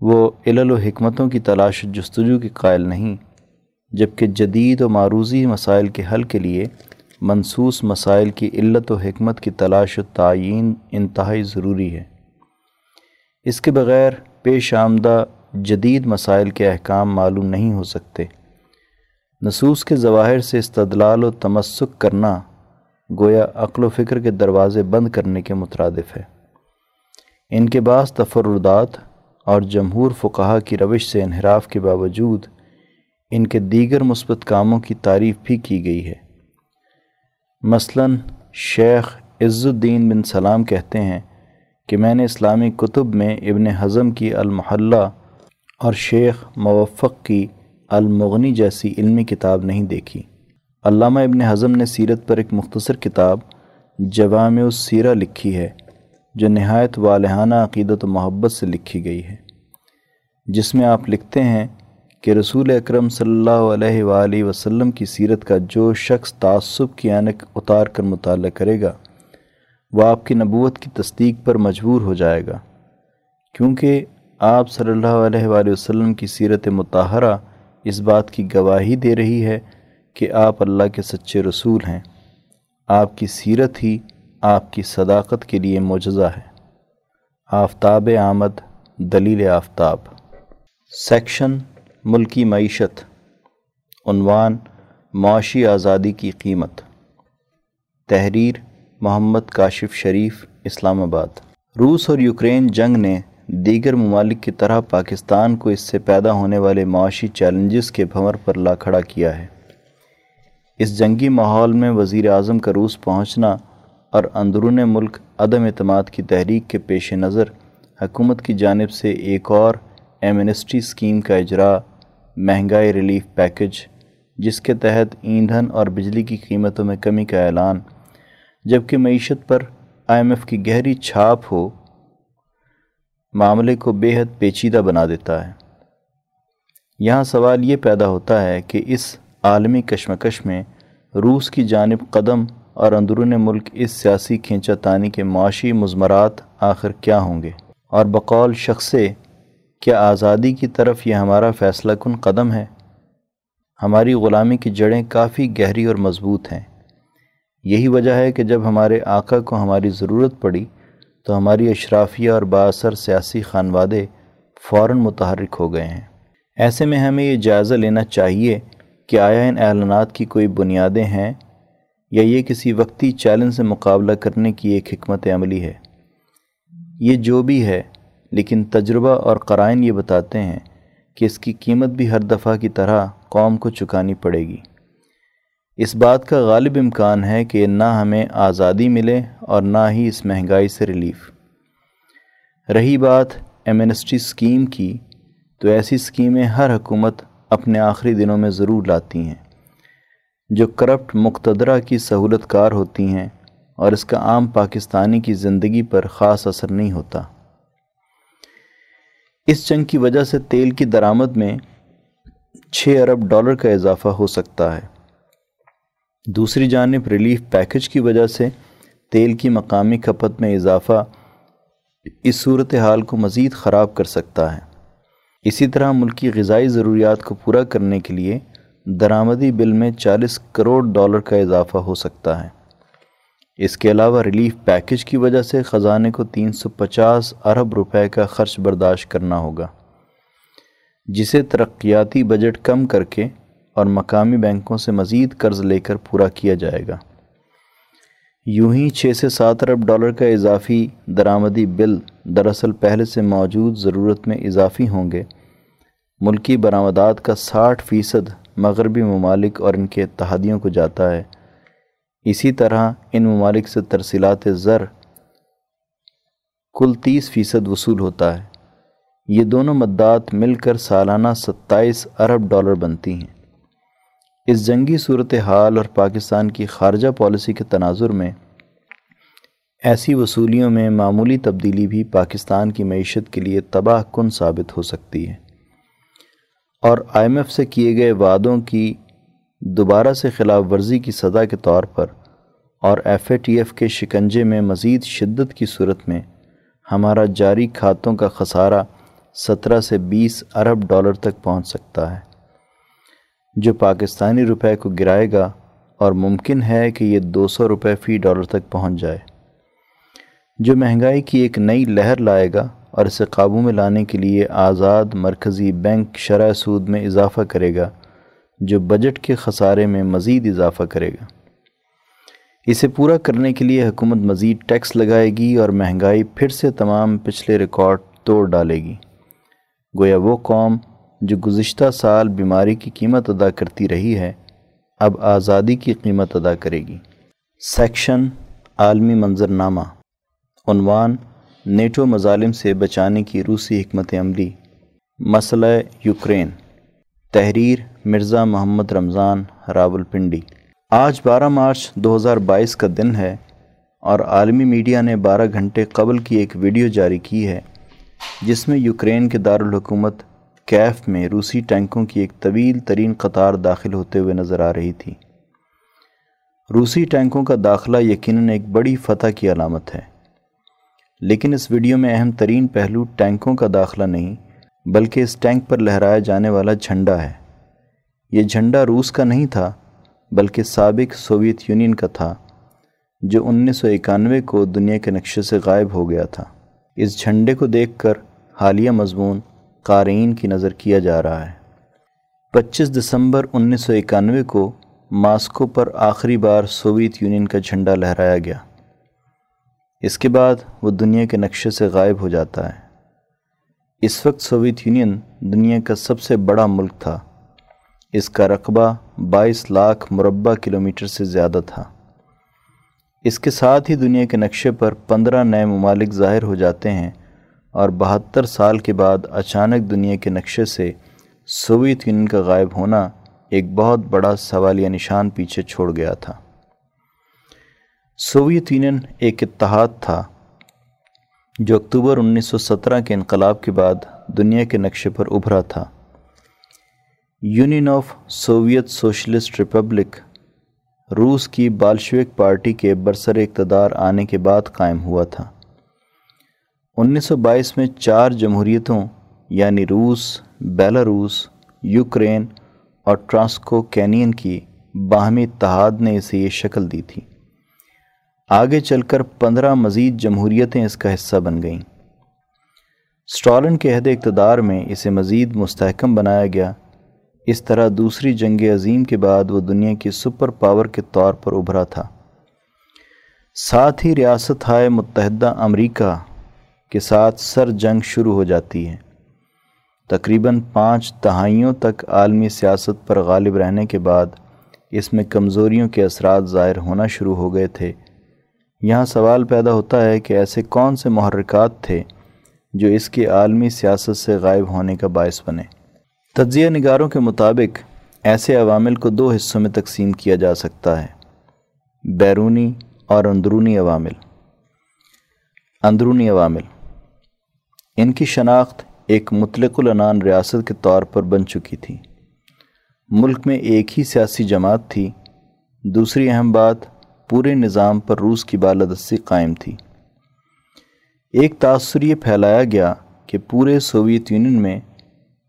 وہ علل و حکمتوں کی تلاش جستجو کے قائل نہیں، جبکہ جدید و معروضی مسائل کے حل کے لیے منصوص مسائل کی علت و حکمت کی تلاش و تعین انتہائی ضروری ہے۔ اس کے بغیر پیش آمدہ جدید مسائل کے احکام معلوم نہیں ہو سکتے۔ نصوص کے ظواہر سے استدلال و تمسک کرنا گویا عقل و فکر کے دروازے بند کرنے کے مترادف ہے۔ ان کے بعض تفردات اور جمہور فقہا کی روش سے انحراف کے باوجود ان کے دیگر مثبت کاموں کی تعریف بھی کی گئی ہے۔ مثلا شیخ عز الدین بن سلام کہتے ہیں کہ میں نے اسلامی کتب میں ابن حزم کی المحلہ اور شیخ موفق کی المغنی جیسی علمی کتاب نہیں دیکھی۔ علامہ ابن حزم نے سیرت پر ایک مختصر کتاب جوام السیرہ لکھی ہے۔ جو نہایت والہانہ عقیدت و محبت سے لکھی گئی ہے۔ جس میں آپ لکھتے ہیں کہ رسول اکرم صلی اللہ علیہ وآلہ وسلم کی سیرت کا جو شخص تعصب کی عینک اتار کر مطالعہ کرے گا، وہ آپ کی نبوت کی تصدیق پر مجبور ہو جائے گا۔ کیونکہ آپ صلی اللہ علیہ وآلہ وسلم کی سیرت متحرہ اس بات کی گواہی دے رہی ہے کہ آپ اللہ کے سچے رسول ہیں۔ آپ کی سیرت ہی آپ کی صداقت کے لیے معجزہ ہے۔ آفتاب آمد، دلیل آفتاب۔ سیکشن، ملکی معیشت۔ عنوان، معاشی آزادی کی قیمت۔ تحریر، محمد کاشف شریف، اسلام آباد۔ روس اور یوکرین جنگ نے دیگر ممالک کی طرح پاکستان کو اس سے پیدا ہونے والے معاشی چیلنجز کے بھنور پر لا کھڑا کیا ہے۔ اس جنگی ماحول میں وزیر اعظم کا روس پہنچنا اور اندرون ملک عدم اعتماد کی تحریک کے پیش نظر حکومت کی جانب سے ایک اور ایمنسٹری اسکیم کا اجرا مہنگائی ریلیف پیکج، جس کے تحت ایندھن اور بجلی کی قیمتوں میں کمی کا اعلان، جبکہ معیشت پر آئی ایم ایف کی گہری چھاپ ہو، معاملے کو بے حد پیچیدہ بنا دیتا ہے۔ یہاں سوال یہ پیدا ہوتا ہے کہ اس عالمی کشمکش میں روس کی جانب قدم اور اندرون ملک اس سیاسی کھینچا تانی کے معاشی مضمرات آخر کیا ہوں گے؟ اور بقول شخص کیا آزادی کی طرف یہ ہمارا فیصلہ کن قدم ہے؟ ہماری غلامی کی جڑیں کافی گہری اور مضبوط ہیں۔ یہی وجہ ہے کہ جب ہمارے آقا کو ہماری ضرورت پڑی، تو ہماری اشرافیہ اور باثر سیاسی خانوادے فوراً متحرک ہو گئے ہیں۔ ایسے میں ہمیں یہ جائزہ لینا چاہیے کہ آیا ان اعلانات کی کوئی بنیادیں ہیں یا یہ کسی وقتی چیلنج سے مقابلہ کرنے کی ایک حکمت عملی ہے۔ یہ جو بھی ہے، لیکن تجربہ اور قرائن یہ بتاتے ہیں کہ اس کی قیمت بھی ہر دفعہ کی طرح قوم کو چکانی پڑے گی۔ اس بات کا غالب امکان ہے کہ نہ ہمیں آزادی ملے اور نہ ہی اس مہنگائی سے ریلیف۔ رہی بات ایمنسٹی اسکیم کی، تو ایسی اسکیمیں ہر حکومت اپنے آخری دنوں میں ضرور لاتی ہیں۔ جو کرپٹ مقتدرہ کی سہولت کار ہوتی ہیں اور اس کا عام پاکستانی کی زندگی پر خاص اثر نہیں ہوتا۔ اس جنگ کی وجہ سے تیل کی درآمد میں چھ ارب ڈالر کا اضافہ ہو سکتا ہے۔ دوسری جانب ریلیف پیکج کی وجہ سے تیل کی مقامی کھپت میں اضافہ اس صورتحال کو مزید خراب کر سکتا ہے۔ اسی طرح ملکی غذائی ضروریات کو پورا کرنے کے لیے درآمدی بل میں چالیس کروڑ ڈالر کا اضافہ ہو سکتا ہے۔ اس کے علاوہ ریلیف پیکج کی وجہ سے خزانے کو تین سو پچاس ارب روپے کا خرچ برداشت کرنا ہوگا، جسے ترقیاتی بجٹ کم کر کے اور مقامی بینکوں سے مزید قرض لے کر پورا کیا جائے گا۔ یوں ہی چھ سے سات ارب ڈالر کا اضافی درآمدی بل دراصل پہلے سے موجود ضرورت میں اضافی ہوں گے۔ ملکی برآمدات کا ساٹھ فیصد مغربی ممالک اور ان کے اتحادیوں کو جاتا ہے۔ اسی طرح ان ممالک سے ترسیلات زر کل تیس فیصد وصول ہوتا ہے۔ یہ دونوں مدات مل کر سالانہ ستائیس ارب ڈالر بنتی ہیں۔ اس جنگی صورتحال اور پاکستان کی خارجہ پالیسی کے تناظر میں ایسی وصولیوں میں معمولی تبدیلی بھی پاکستان کی معیشت کے لیے تباہ کن ثابت ہو سکتی ہے۔ اور آئی ایم ایف سے کیے گئے وعدوں کی دوبارہ سے خلاف ورزی کی سزا کے طور پر اور ایف اے ٹی ایف کے شکنجے میں مزید شدت کی صورت میں ہمارا جاری کھاتوں کا خسارہ سترہ سے بیس ارب ڈالر تک پہنچ سکتا ہے، جو پاکستانی روپے کو گرائے گا اور ممکن ہے کہ یہ دو سو روپے فی ڈالر تک پہنچ جائے۔ جو مہنگائی کی ایک نئی لہر لائے گا اور اسے قابو میں لانے کے لیے آزاد مرکزی بینک شرح سود میں اضافہ کرے گا، جو بجٹ کے خسارے میں مزید اضافہ کرے گا۔ اسے پورا کرنے کے لیے حکومت مزید ٹیکس لگائے گی اور مہنگائی پھر سے تمام پچھلے ریکارڈ توڑ ڈالے گی۔ گویا وہ قوم جو گزشتہ سال بیماری کی قیمت ادا کرتی رہی ہے، اب آزادی کی قیمت ادا کرے گی۔ سیکشن عالمی منظرنامہ، عنوان نیٹو مظالم سے بچانے کی روسی حکمت عملی۔ مسئلہ یوکرین۔ تحریر مرزا محمد رمضان، راول پنڈی۔ آج بارہ مارچ دو ہزار بائیس کا دن ہے اور عالمی میڈیا نے بارہ گھنٹے قبل کی ایک ویڈیو جاری کی ہے، جس میں یوکرین کے دارالحکومت کیف میں روسی ٹینکوں کی ایک طویل ترین قطار داخل ہوتے ہوئے نظر آ رہی تھی۔ روسی ٹینکوں کا داخلہ یقیناً ایک بڑی فتح کی علامت ہے۔ لیکن اس ویڈیو میں اہم ترین پہلو ٹینکوں کا داخلہ نہیں، بلکہ اس ٹینک پر لہرایا جانے والا جھنڈا ہے۔ یہ جھنڈا روس کا نہیں تھا، بلکہ سابق سوویت یونین کا تھا، جو انیس سو اکانوے کو دنیا کے نقشے سے غائب ہو گیا تھا۔ اس جھنڈے کو دیکھ کر حالیہ مضمون قارئین کی نظر کیا جا رہا ہے۔ پچیس دسمبر انیس سو اکانوے کو ماسکو پر آخری بار سوویت یونین کا جھنڈا لہرایا گیا۔ اس کے بعد وہ دنیا کے نقشے سے غائب ہو جاتا ہے۔ اس وقت سوویت یونین دنیا کا سب سے بڑا ملک تھا۔ اس کا رقبہ بائیس لاکھ مربع کلومیٹر سے زیادہ تھا۔ اس کے ساتھ ہی دنیا کے نقشے پر پندرہ نئے ممالک ظاہر ہو جاتے ہیں اور بہتر سال کے بعد اچانک دنیا کے نقشے سے سوویت یونین کا غائب ہونا ایک بہت بڑا سوالیہ نشان پیچھے چھوڑ گیا تھا۔ سوویت یونین ایک اتحاد تھا، جو اکتوبر انیس سو سترہ کے انقلاب کے بعد دنیا کے نقشے پر ابھرا تھا۔ Union of Soviet Socialist Republic, روس کی بالشوک پارٹی کے برسر اقتدار آنے کے بعد قائم ہوا تھا۔ انیس سو بائیس میں چار جمہوریتوں یعنی روس، بیلاروس، یوکرین اور ٹرانسکو کینین کی باہمی اتحاد نے اسے یہ شکل دی تھی۔ آگے چل کر پندرہ مزید جمہوریتیں اس کا حصہ بن گئیں۔ اسٹالن کے عہد اقتدار میں اسے مزید مستحکم بنایا گیا۔ اس طرح دوسری جنگ عظیم کے بعد وہ دنیا کی سپر پاور کے طور پر ابھرا تھا۔ ساتھ ہی ریاست ہائے متحدہ امریکہ کے ساتھ سر جنگ شروع ہو جاتی ہے۔ تقریباً پانچ دہائیوں تک عالمی سیاست پر غالب رہنے کے بعد اس میں کمزوریوں کے اثرات ظاہر ہونا شروع ہو گئے تھے۔ یہاں سوال پیدا ہوتا ہے کہ ایسے کون سے محرکات تھے جو اس کی عالمی سیاست سے غائب ہونے کا باعث بنے؟ تجزیہ نگاروں کے مطابق، ایسے عوامل کو دو حصوں میں تقسیم کیا جا سکتا ہے۔ بیرونی اور اندرونی عوامل۔ اندرونی عوامل۔ ان کی شناخت ایک مطلق العنان ریاست کے طور پر بن چکی تھی۔ ملک میں ایک ہی سیاسی جماعت تھی۔ دوسری اہم بات پورے نظام پر روس کی بالادستی قائم تھی۔ ایک تاثر یہ پھیلایا گیا کہ پورے سوویت یونین میں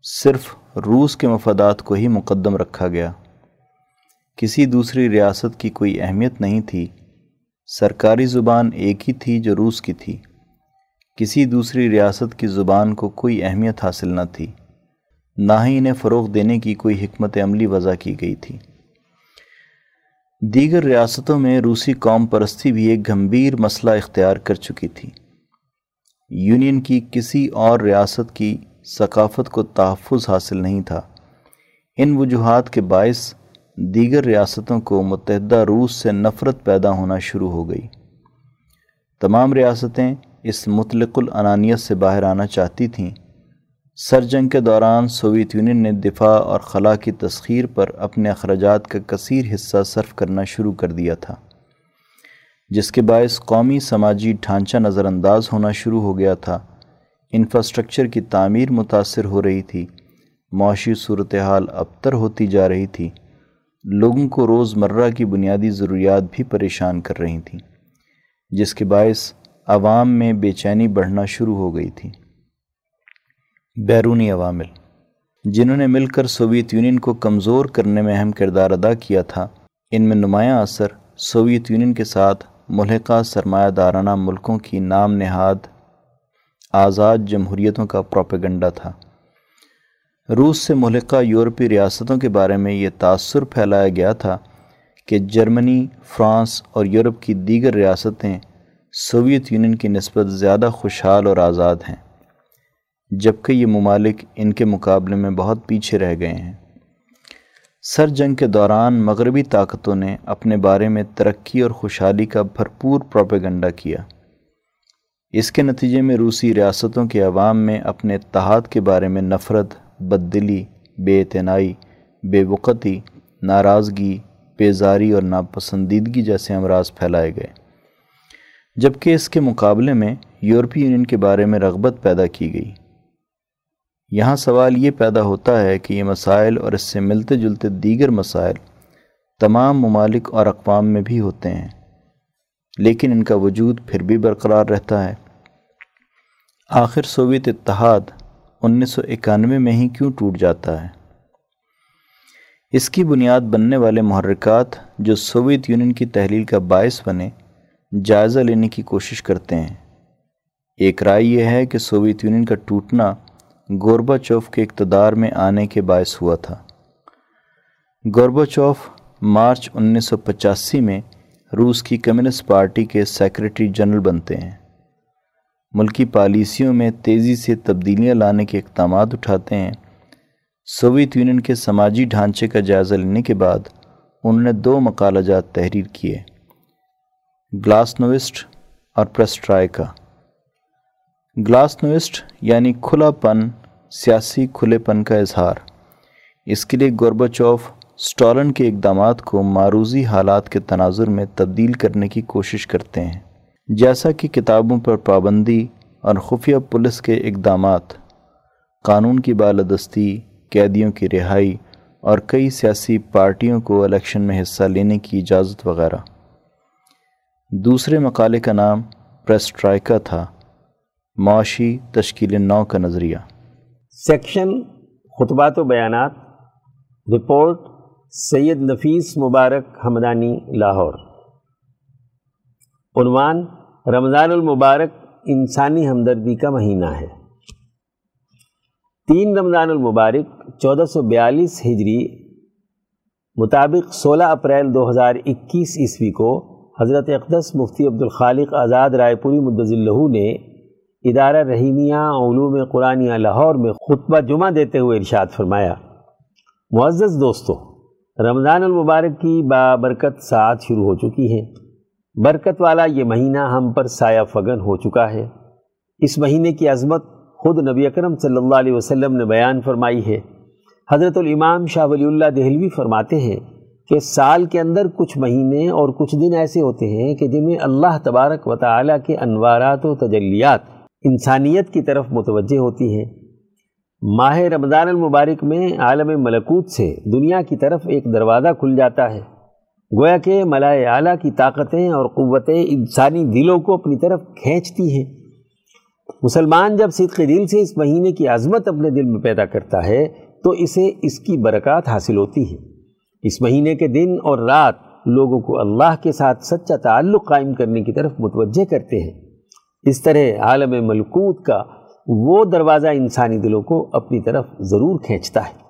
صرف روس کے مفادات کو ہی مقدم رکھا گیا۔ کسی دوسری ریاست کی کوئی اہمیت نہیں تھی۔ سرکاری زبان ایک ہی تھی جو روس کی تھی۔ کسی دوسری ریاست کی زبان کو کوئی اہمیت حاصل نہ تھی۔ نہ ہی انہیں فروغ دینے کی کوئی حکمت عملی وضع کی گئی تھی۔ دیگر ریاستوں میں روسی قوم پرستی بھی ایک گھمبیر مسئلہ اختیار کر چکی تھی۔ یونین کی کسی اور ریاست کی ثقافت کو تحفظ حاصل نہیں تھا۔ ان وجوہات کے باعث دیگر ریاستوں کو متحدہ روس سے نفرت پیدا ہونا شروع ہو گئی۔ تمام ریاستیں اس مطلق العنانیت سے باہر آنا چاہتی تھیں۔ سر جنگ کے دوران سوویت یونین نے دفاع اور خلا کی تسخیر پر اپنے اخراجات کا کثیر حصہ صرف کرنا شروع کر دیا تھا، جس کے باعث قومی سماجی ڈھانچہ نظر انداز ہونا شروع ہو گیا تھا۔ انفراسٹرکچر کی تعمیر متاثر ہو رہی تھی، معاشی صورتحال ابتر ہوتی جا رہی تھی۔ لوگوں کو روز مرہ کی بنیادی ضروریات بھی پریشان کر رہی تھیں، جس کے باعث عوام میں بے چینی بڑھنا شروع ہو گئی تھی۔ بیرونی عوامل، جنہوں نے مل کر سوویت یونین کو کمزور کرنے میں اہم کردار ادا کیا تھا، ان میں نمایاں اثر سوویت یونین کے ساتھ ملحقہ سرمایہ دارانہ ملکوں کی نام نہاد آزاد جمہوریتوں کا پروپیگنڈا تھا۔ روس سے ملکہ یورپی ریاستوں کے بارے میں یہ تاثر پھیلایا گیا تھا کہ جرمنی، فرانس اور یورپ کی دیگر ریاستیں سوویت یونین کی نسبت زیادہ خوشحال اور آزاد ہیں۔ جبکہ یہ ممالک ان کے مقابلے میں بہت پیچھے رہ گئے ہیں۔ سر جنگ کے دوران مغربی طاقتوں نے اپنے بارے میں ترقی اور خوشحالی کا بھرپور پروپیگنڈا کیا۔ اس کے نتیجے میں روسی ریاستوں کے عوام میں اپنے اتحاد کے بارے میں نفرت، بددلی، بے اعتنائی، بے وقتی، ناراضگی، بیزاری اور ناپسندیدگی جیسے امراض پھیلائے گئے۔ جبکہ اس کے مقابلے میں یورپی یونین کے بارے میں رغبت پیدا کی گئی۔ یہاں سوال یہ پیدا ہوتا ہے کہ یہ مسائل اور اس سے ملتے جلتے دیگر مسائل تمام ممالک اور اقوام میں بھی ہوتے ہیں، لیکن ان کا وجود پھر بھی برقرار رہتا ہے۔ آخر سوویت اتحاد انیس سو اکانوے میں ہی کیوں ٹوٹ جاتا ہے؟ اس کی بنیاد بننے والے محرکات جو سوویت یونین کی تحلیل کا باعث بنے، جائزہ لینے کی کوشش کرتے ہیں۔ ایک رائے یہ ہے کہ سوویت یونین کا ٹوٹنا گوربا چوف کے اقتدار میں آنے کے باعث ہوا تھا۔ گوربا چوف مارچ انیس سو پچاسی میں روس کی کمیونسٹ پارٹی کے سیکرٹری جنرل بنتے ہیں۔ ملکی پالیسیوں میں تیزی سے تبدیلیاں لانے کے اقدامات اٹھاتے ہیں۔ سوویت یونین کے سماجی ڈھانچے کا جائزہ لینے کے بعد انہوں نے دو مقالہ جات تحریر کیے۔ گلاس نوسٹ اور پرسٹرائکا گلاس نوسٹ یعنی کھلا پن، سیاسی کھلے پن کا اظہار۔ اس کے لیے گوربا چوف اسٹالن کے اقدامات کو معروضی حالات کے تناظر میں تبدیل کرنے کی کوشش کرتے ہیں۔ جیسا کہ کتابوں پر پابندی اور خفیہ پولیس کے اقدامات، قانون کی بالادستی، قیدیوں کی رہائی اور کئی سیاسی پارٹیوں کو الیکشن میں حصہ لینے کی اجازت وغیرہ۔ دوسرے مقالے کا نام پریسٹرائکا تھا۔ معاشی تشکیل نو کا نظریہ۔
سیکشن، خطبات و بیانات۔ رپورٹ، سید نفیس مبارک حمدانی، لاہور۔ عنوان، رمضان المبارک انسانی ہمدردی کا مہینہ ہے۔ تین رمضان المبارک، چودہ سو بیالیس ہجری مطابق سولہ اپریل دو ہزار اکیس عیسوی کو حضرت اقدس مفتی عبدالخالق آزاد رائے پوری مدض اللہ نے ادارہ رحیمیہ علوم قرآنیہ لاہور میں خطبہ جمعہ دیتے ہوئے ارشاد فرمایا، معزز دوستو، رمضان المبارک کی بابرکت ساتھ شروع ہو چکی ہے۔ برکت والا یہ مہینہ ہم پر سایہ فگن ہو چکا ہے۔ اس مہینے کی عظمت خود نبی اکرم صلی اللہ علیہ وسلم نے بیان فرمائی ہے۔ حضرت الامام شاہ ولی اللہ دہلوی فرماتے ہیں کہ سال کے اندر کچھ مہینے اور کچھ دن ایسے ہوتے ہیں کہ جن میں اللہ تبارک و تعالیٰ کے انوارات و تجلیات انسانیت کی طرف متوجہ ہوتی ہیں۔ ماہ رمضان المبارک میں عالم ملکوت سے دنیا کی طرف ایک دروازہ کھل جاتا ہے۔ گویا کہ ملائے اعلیٰ کی طاقتیں اور قوتیں انسانی دلوں کو اپنی طرف کھینچتی ہیں۔ مسلمان جب صدق دل سے اس مہینے کی عظمت اپنے دل میں پیدا کرتا ہے، تو اسے اس کی برکات حاصل ہوتی ہے۔ اس مہینے کے دن اور رات لوگوں کو اللہ کے ساتھ سچا تعلق قائم کرنے کی طرف متوجہ کرتے ہیں۔ اس طرح عالم ملکوت کا وہ دروازہ انسانی دلوں کو اپنی طرف ضرور کھینچتا ہے۔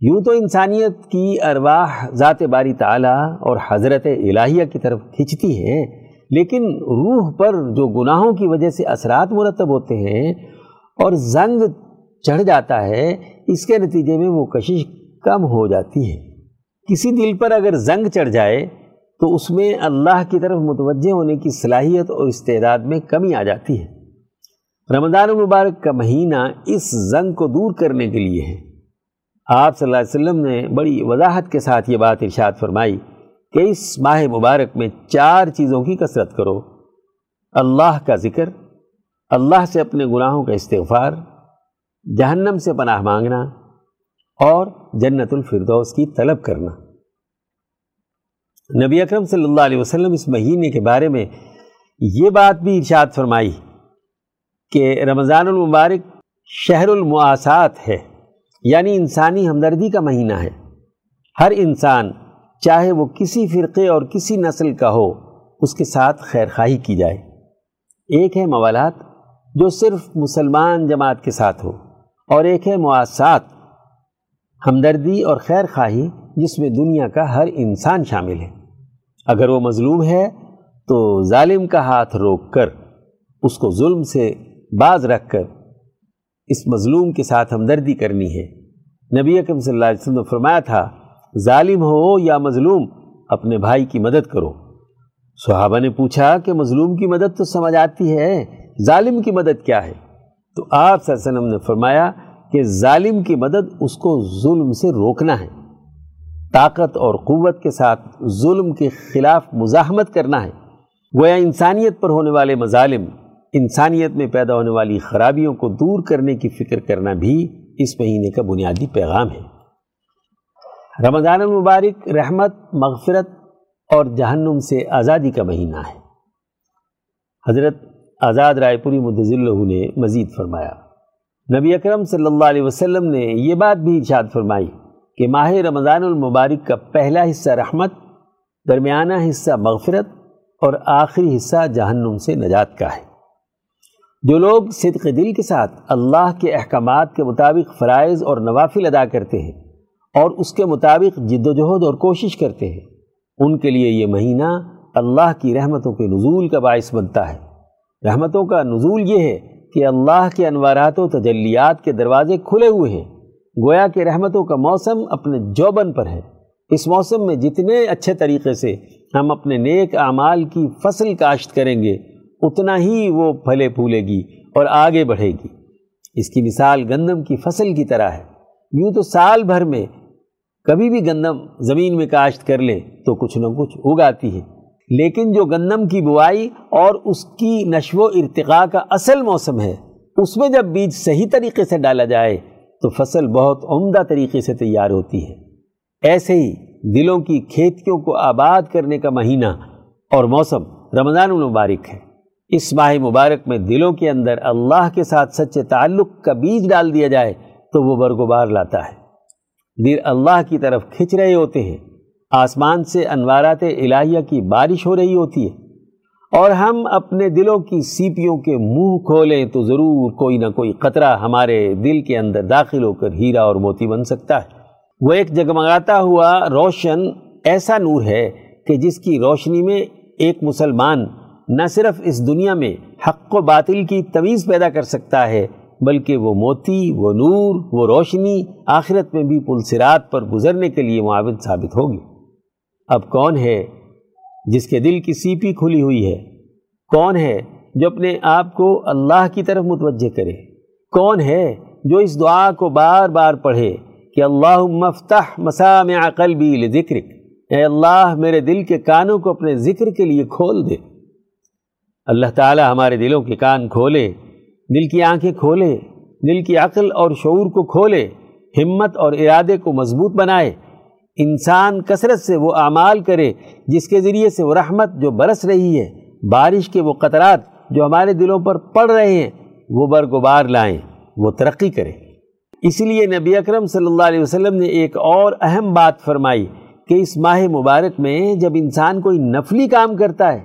یوں تو انسانیت کی ارواح ذات باری تعالیٰ اور حضرت الہیہ کی طرف کھنچتی ہیں لیکن روح پر جو گناہوں کی وجہ سے اثرات مرتب ہوتے ہیں اور زنگ چڑھ جاتا ہے، اس کے نتیجے میں وہ کشش کم ہو جاتی ہے۔ کسی دل پر اگر زنگ چڑھ جائے تو اس میں اللہ کی طرف متوجہ ہونے کی صلاحیت اور استعداد میں کمی آ جاتی ہے۔ رمضان المبارک کا مہینہ اس زنگ کو دور کرنے کے لیے ہے۔ آپ صلی اللہ علیہ وسلم نے بڑی وضاحت کے ساتھ یہ بات ارشاد فرمائی کہ اس ماہ مبارک میں چار چیزوں کی کثرت کرو۔ اللہ کا ذکر، اللہ سے اپنے گناہوں کا استغفار، جہنم سے پناہ مانگنا اور جنت الفردوس کی طلب کرنا۔ نبی اکرم صلی اللہ علیہ وسلم اس مہینے کے بارے میں یہ بات بھی ارشاد فرمائی کہ رمضان المبارک شہر المعاسات ہے یعنی انسانی ہمدردی کا مہینہ ہے۔ ہر انسان، چاہے وہ کسی فرقے اور کسی نسل کا ہو، اس کے ساتھ خیر خواہی کی جائے۔ ایک ہے موالات جو صرف مسلمان جماعت کے ساتھ ہو، اور ایک ہے معاسات ہمدردی اور خیر خواہی جس میں دنیا کا ہر انسان شامل ہے۔ اگر وہ مظلوم ہے تو ظالم کا ہاتھ روک کر اس کو ظلم سے باز رکھ کر اس مظلوم کے ساتھ ہمدردی کرنی ہے۔ نبی اکم صلی اللہ علیہ وسلم نے فرمایا تھا، ظالم ہو یا مظلوم، اپنے بھائی کی مدد کرو۔ صحابہ نے پوچھا کہ مظلوم کی مدد تو سمجھ آتی ہے، ظالم کی مدد کیا ہے؟ تو آپ صلی اللہ علیہ وسلم نے فرمایا کہ ظالم کی مدد اس کو ظلم سے روکنا ہے۔ طاقت اور قوت کے ساتھ ظلم کے خلاف مزاحمت کرنا ہے۔ گویا انسانیت پر ہونے والے مظالم انسانیت میں پیدا ہونے والی خرابیوں کو دور کرنے کی فکر کرنا بھی اس مہینے کا بنیادی پیغام ہے۔ رمضان المبارک رحمت، مغفرت اور جہنم سے آزادی کا مہینہ ہے۔ حضرت آزاد رائے پوری اللہ نے مزید فرمایا۔ نبی اکرم صلی اللہ علیہ وسلم نے یہ بات بھی ارشاد فرمائی۔ کہ ماہ رمضان المبارک کا پہلا حصہ رحمت، درمیانہ حصہ مغفرت اور آخری حصہ جہنم سے نجات کا ہے۔ جو لوگ صدق دل کے ساتھ اللہ کے احکامات کے مطابق فرائض اور نوافل ادا کرتے ہیں اور اس کے مطابق جد و جہد اور کوشش کرتے ہیں، ان کے لیے یہ مہینہ اللہ کی رحمتوں کے نزول کا باعث بنتا ہے۔ رحمتوں کا نزول یہ ہے کہ اللہ کے انوارات و تجلیات کے دروازے کھلے ہوئے ہیں۔ گویا کہ رحمتوں کا موسم اپنے جوبن پر ہے۔ اس موسم میں جتنے اچھے طریقے سے ہم اپنے نیک اعمال کی فصل کاشت کریں گے، اتنا ہی وہ پھلے پھولے گی اور آگے بڑھے گی۔ اس کی مثال گندم کی فصل کی طرح ہے۔ یوں تو سال بھر میں کبھی بھی گندم زمین میں کاشت کر لے تو کچھ نہ کچھ اگاتی ہے۔ لیکن جو گندم کی بوائی اور اس کی نشو و ارتقاء کا اصل موسم ہے، اس میں جب بیج صحیح طریقے سے ڈالا جائے تو فصل بہت عمدہ طریقے سے تیار ہوتی ہے۔ ایسے ہی دلوں کی کھیتیوں کو آباد کرنے کا مہینہ اور موسم رمضان المبارک ہے۔ اس ماہ مبارک میں دلوں کے اندر اللہ کے ساتھ سچے تعلق کا بیج ڈال دیا جائے تو وہ برگوبار لاتا ہے۔ دل اللہ کی طرف کھچ رہے ہوتے ہیں۔ آسمان سے انوارات الہیہ کی بارش ہو رہی ہوتی ہے۔ اور ہم اپنے دلوں کی سیپیوں کے منہ کھولیں تو ضرور کوئی نہ کوئی قطرہ ہمارے دل کے اندر داخل ہو کر ہیرا اور موتی بن سکتا ہے۔ وہ ایک جگمگاتا ہوا روشن ایسا نور ہے کہ جس کی روشنی میں ایک مسلمان نہ صرف اس دنیا میں حق و باطل کی تمیز پیدا کر سکتا ہے، بلکہ وہ موتی، وہ نور، وہ روشنی آخرت میں بھی پلسرات پر گزرنے کے لیے معاون ثابت ہوگی۔ اب کون ہے جس کے دل کی سیپی کھلی ہوئی ہے۔ کون ہے جو اپنے آپ کو اللہ کی طرف متوجہ کرے؟ کون ہے جو اس دعا کو بار بار پڑھے کہ اللہ مفتح مسامع قلبی لذکرک۔ اے اللہ، میرے دل کے کانوں کو اپنے ذکر کے لیے کھول دے۔ اللہ تعالی ہمارے دلوں کے کان کھولے، دل کی آنکھیں کھولے، دل کی عقل اور شعور کو کھولے، ہمت اور ارادے کو مضبوط بنائے۔ انسان کثرت سے وہ اعمال کرے جس کے ذریعے سے وہ رحمت جو برس رہی ہے، بارش کے وہ قطرات جو ہمارے دلوں پر پڑ رہے ہیں، وہ برگبار لائیں، وہ ترقی کرے اس لیے نبی اکرم صلی اللہ علیہ وسلم نے ایک اور اہم بات فرمائی کہ اس ماہ مبارک میں جب انسان کوئی نفلی کام کرتا ہے،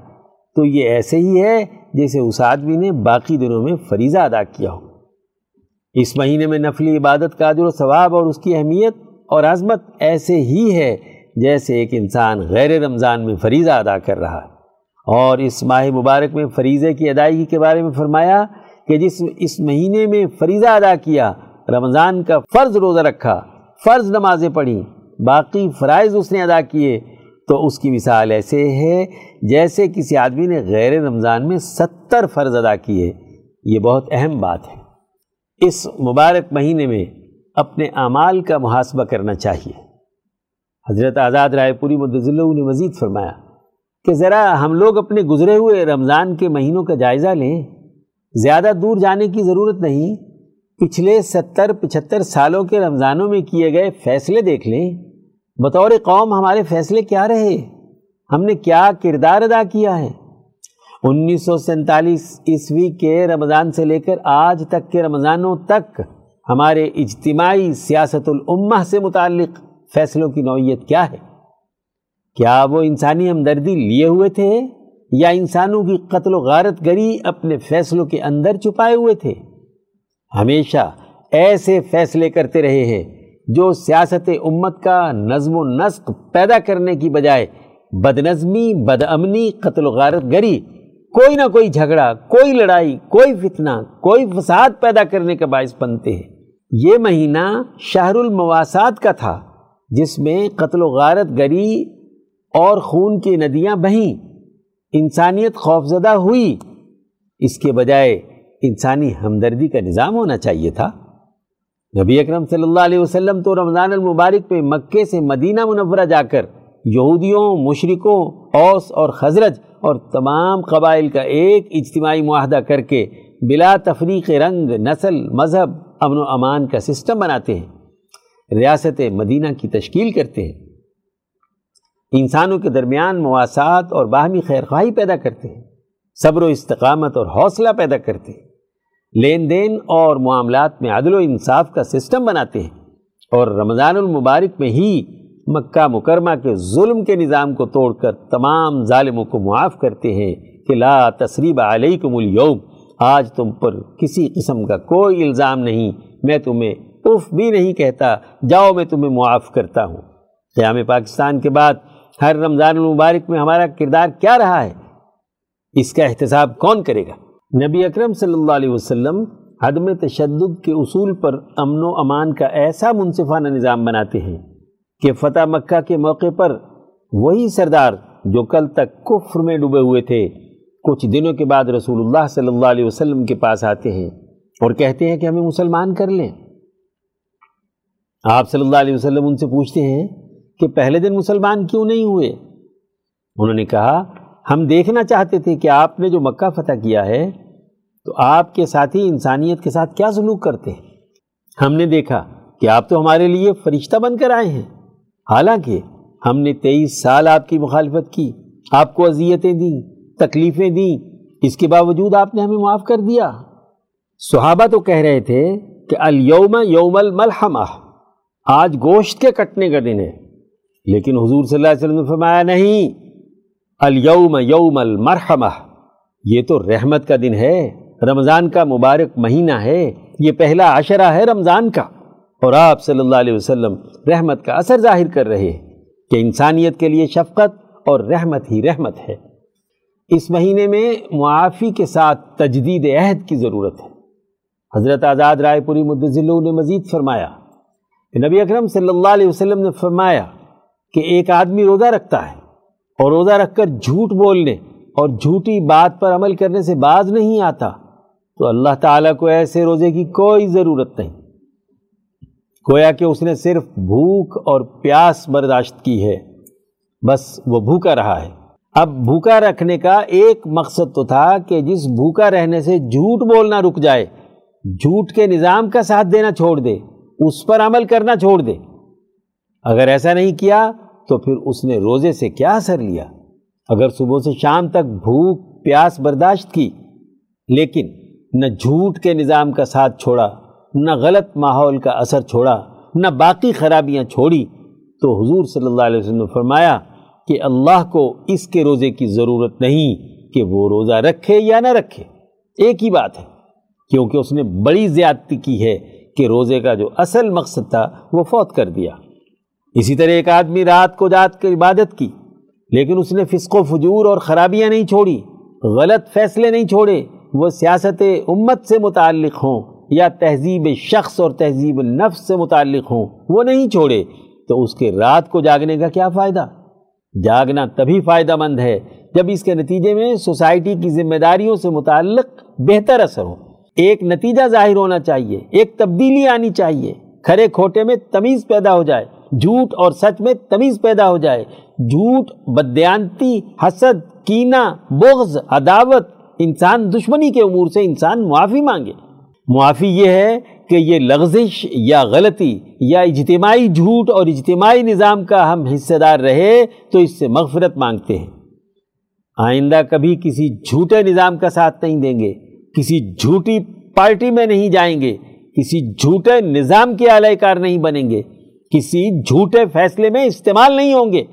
تو یہ ایسے ہی ہے جیسے اس آدمی نے باقی دنوں میں فریضہ ادا کیا ہو۔ اس مہینے میں نفلی عبادت کا عجر و ثواب اور اس کی اہمیت اور عظمت ایسے ہی ہے جیسے ایک انسان غیر رمضان میں فریضہ ادا کر رہا ہے۔ اور اس ماہ مبارک میں فریضے کی ادائیگی کے بارے میں فرمایا کہ جس اس مہینے میں فریضہ ادا کیا، رمضان کا فرض روزہ رکھا، فرض نمازیں پڑھیں، باقی فرائض اس نے ادا کیے، تو اس کی مثال ایسے ہے جیسے کسی آدمی نے غیر رمضان میں ستر فرض ادا کیے۔ یہ بہت اہم بات ہے۔ اس مبارک مہینے میں اپنے اعمال کا محاسبہ کرنا چاہیے۔ حضرت آزاد رائے پوری مدضلہ نے مزید فرمایا کہ ذرا ہم لوگ اپنے گزرے ہوئے رمضان کے مہینوں کا جائزہ لیں۔ زیادہ دور جانے کی ضرورت نہیں۔ پچھلے ستر، پچھتر سالوں کے رمضانوں میں کیے گئے فیصلے دیکھ لیں۔ بطور قوم ہمارے فیصلے کیا رہے؟ ہم نے کیا کردار ادا کیا ہے؟ انیس سو سینتالیس عیسوی کے رمضان سے لے کر آج تک کے رمضانوں تک ہمارے اجتماعی سیاست الامہ سے متعلق فیصلوں کی نوعیت کیا ہے؟ کیا وہ انسانی ہمدردی لیے ہوئے تھے یا انسانوں کی قتل و غارت گری اپنے فیصلوں کے اندر چھپائے ہوئے تھے؟ ہمیشہ ایسے فیصلے کرتے رہے ہیں جو سیاست امت کا نظم و نسق پیدا کرنے کی بجائے بد نظمی بد امنی قتل و غارت گری، کوئی نہ کوئی جھگڑا، کوئی لڑائی، کوئی فتنہ، کوئی فساد پیدا کرنے کا باعث بنتے ہیں۔ یہ مہینہ شہر المواسات کا تھا، جس میں قتل و غارت گری اور خون کی ندیاں بہیں۔ انسانیت خوفزدہ ہوئی۔ اس کے بجائے انسانی ہمدردی کا نظام ہونا چاہیے تھا۔ نبی اکرم صلی اللہ علیہ وسلم تو رمضان المبارک پہ مکے سے مدینہ منورہ جا کر یہودیوں، مشرکوں، اوس اور خزرج اور تمام قبائل کا ایک اجتماعی معاہدہ کر کے بلا تفریق رنگ، نسل، مذہب امن و امان کا سسٹم بناتے ہیں، ریاست مدینہ کی تشکیل کرتے ہیں۔ انسانوں کے درمیان مواصلات اور باہمی خیرخواہی پیدا کرتے ہیں، صبر و استقامت اور حوصلہ پیدا کرتے ہیں۔ لین دین اور معاملات میں عدل و انصاف کا سسٹم بناتے ہیں اور رمضان المبارک میں ہی مکہ مکرمہ کے ظلم کے نظام کو توڑ کر تمام ظالموں کو معاف کرتے ہیں کہ لا تصریب علیکم اليوم۔ آج تم پر کسی قسم کا کوئی الزام نہیں، میں تمہیں اف بھی نہیں کہتا، جاؤ میں تمہیں معاف کرتا ہوں۔ قیام پاکستان کے بعد ہر رمضان المبارک میں ہمارا کردار کیا رہا ہے؟ اس کا احتساب کون کرے گا؟ نبی اکرم صلی اللہ علیہ وسلم عدم تشدد کے اصول پر امن و امان کا ایسا منصفانہ نظام بناتے ہیں کہ فتح مکہ کے موقع پر وہی سردار جو کل تک کفر میں ڈوبے ہوئے تھے کچھ دنوں کے بعد رسول اللہ صلی اللہ علیہ وسلم کے پاس آتے ہیں اور کہتے ہیں کہ ہمیں مسلمان کر لیں۔ آپ صلی اللہ علیہ وسلم ان سے پوچھتے ہیں کہ پہلے دن مسلمان کیوں نہیں ہوئے؟ انہوں نے کہا، ہم دیکھنا چاہتے تھے کہ آپ نے جو مکہ فتح کیا ہے، تو آپ کے ساتھی انسانیت کے ساتھ کیا سلوک کرتے ہیں؟ ہم نے دیکھا کہ آپ تو ہمارے لیے فرشتہ بن کر آئے ہیں۔ حالانکہ ہم نے تیئیس سال آپ کی مخالفت کی، آپ کو اذیتیں دیں۔ تکلیفیں دیں۔ اس کے باوجود آپ نے ہمیں معاف کر دیا۔ صحابہ تو کہہ رہے تھے کہ الیوم یوم الملحمہ۔ آج گوشت کے کٹنے کا دن ہے۔ لیکن حضور صلی اللہ علیہ وسلم نے فرمایا نہیں، الیوم یوم المرحمہ۔ یہ تو رحمت کا دن ہے، رمضان کا مبارک مہینہ ہے۔ یہ پہلا عشرہ ہے رمضان کا۔ اور آپ صلی اللہ علیہ وسلم رحمت کا اثر ظاہر کر رہے ہیں کہ انسانیت کے لیے شفقت اور رحمت ہی رحمت ہے۔ اس مہینے میں معافی کے ساتھ تجدید عہد کی ضرورت ہے۔ حضرت آزاد رائے پوری مدضلوں نے مزید فرمایا۔ کہ نبی اکرم صلی اللہ علیہ وسلم نے فرمایا کہ ایک آدمی روزہ رکھتا ہے اور روزہ رکھ کر جھوٹ بولنے اور جھوٹی بات پر عمل کرنے سے باز نہیں آتا تو اللہ تعالیٰ کو ایسے روزے کی کوئی ضرورت نہیں۔ گویا کہ اس نے صرف بھوک اور پیاس برداشت کی ہے، بس وہ بھوکا رہا ہے۔ اب بھوکا رکھنے کا ایک مقصد تو تھا کہ جس بھوکا رہنے سے جھوٹ بولنا رک جائے، جھوٹ کے نظام کا ساتھ دینا چھوڑ دے، اس پر عمل کرنا چھوڑ دے۔ اگر ایسا نہیں کیا تو پھر اس نے روزے سے کیا اثر لیا؟ اگر صبح سے شام تک بھوک، پیاس برداشت کی، لیکن نہ جھوٹ کے نظام کا ساتھ چھوڑا، نہ غلط ماحول کا اثر چھوڑا، نہ باقی خرابیاں چھوڑی، تو حضور صلی اللہ علیہ وسلم نے فرمایا کہ اللہ کو اس کے روزے کی ضرورت نہیں کہ وہ روزہ رکھے یا نہ رکھے۔ ایک ہی بات ہے، کیونکہ اس نے بڑی زیادتی کی ہے کہ روزے کا جو اصل مقصد تھا وہ فوت کر دیا۔ اسی طرح ایک آدمی رات کو جات کے عبادت کی، لیکن اس نے فسق و فجور اور خرابیاں نہیں چھوڑی، غلط فیصلے نہیں چھوڑے۔ وہ سیاست امت سے متعلق ہوں یا تہذیب شخص اور تہذیب النفس سے متعلق ہوں، وہ نہیں چھوڑے۔ تو اس کے رات کو جاگنے کا کیا فائدہ؟ جاگنا تبھی فائدہ مند ہے۔ جب اس کے نتیجے میں سوسائٹی کی ذمہ داریوں سے متعلق بہتر اثر ہو۔ ایک نتیجہ ظاہر ہونا چاہیے، ایک تبدیلی آنی چاہیے۔ کھرے کھوٹے میں تمیز پیدا ہو جائے، جھوٹ اور سچ میں تمیز پیدا ہو جائے۔ جھوٹ، بدیانتی، حسد، کینہ، بغض، عداوت انسان دشمنی کے امور سے انسان معافی مانگے۔ معافی یہ ہے کہ یہ لغزش یا غلطی یا اجتماعی جھوٹ اور اجتماعی نظام کا ہم حصہ دار رہے تو اس سے مغفرت مانگتے ہیں۔ آئندہ کبھی کسی جھوٹے نظام کا ساتھ نہیں دیں گے، کسی جھوٹی پارٹی میں نہیں جائیں گے، کسی جھوٹے نظام کے اعلی کار نہیں بنیں گے، کسی جھوٹے فیصلے میں استعمال نہیں ہوں گے۔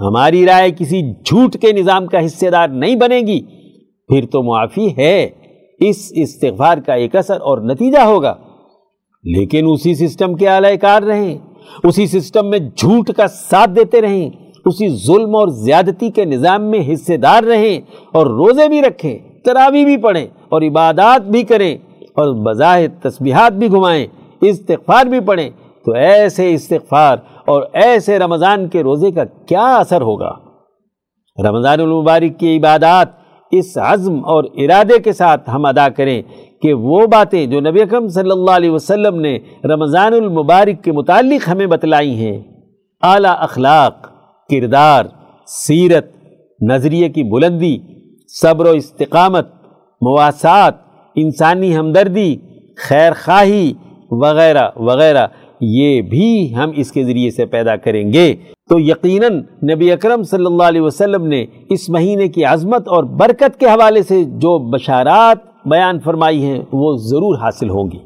ہماری رائے کسی جھوٹ کے نظام کا حصے دار نہیں بنے گی۔ پھر تو معافی ہے۔ اس استغفار کا ایک اثر اور نتیجہ ہوگا۔ لیکن اسی سسٹم کے اعلی کار رہیں، اسی سسٹم میں جھوٹ کا ساتھ دیتے رہیں، اسی ظلم اور زیادتی کے نظام میں حصے دار رہیں اور روزے بھی رکھیں، تراوی بھی پڑھیں اور عبادات بھی کریں اور بظاہر تسبیحات بھی گھمائیں، استغفار بھی پڑھیں۔ تو ایسے استغفار اور ایسے رمضان کے روزے کا کیا اثر ہوگا؟ رمضان المبارک کی عبادات اس عزم اور ارادے کے ساتھ ہم ادا کریں کہ وہ باتیں جو نبی اکرم صلی اللہ علیہ وسلم نے رمضان المبارک کے متعلق ہمیں بتلائی ہیں، اعلیٰ اخلاق، کردار، سیرت، نظریے کی بلندی، صبر و استقامت، مواسات، انسانی ہمدردی خیر خواہی وغیرہ وغیرہ، یہ بھی ہم اس کے ذریعے سے پیدا کریں گے۔ تو یقیناً نبی اکرم صلی اللہ علیہ وسلم نے اس مہینے کی عظمت اور برکت کے حوالے سے جو بشارات بیان فرمائی ہیں وہ ضرور حاصل ہوں گی۔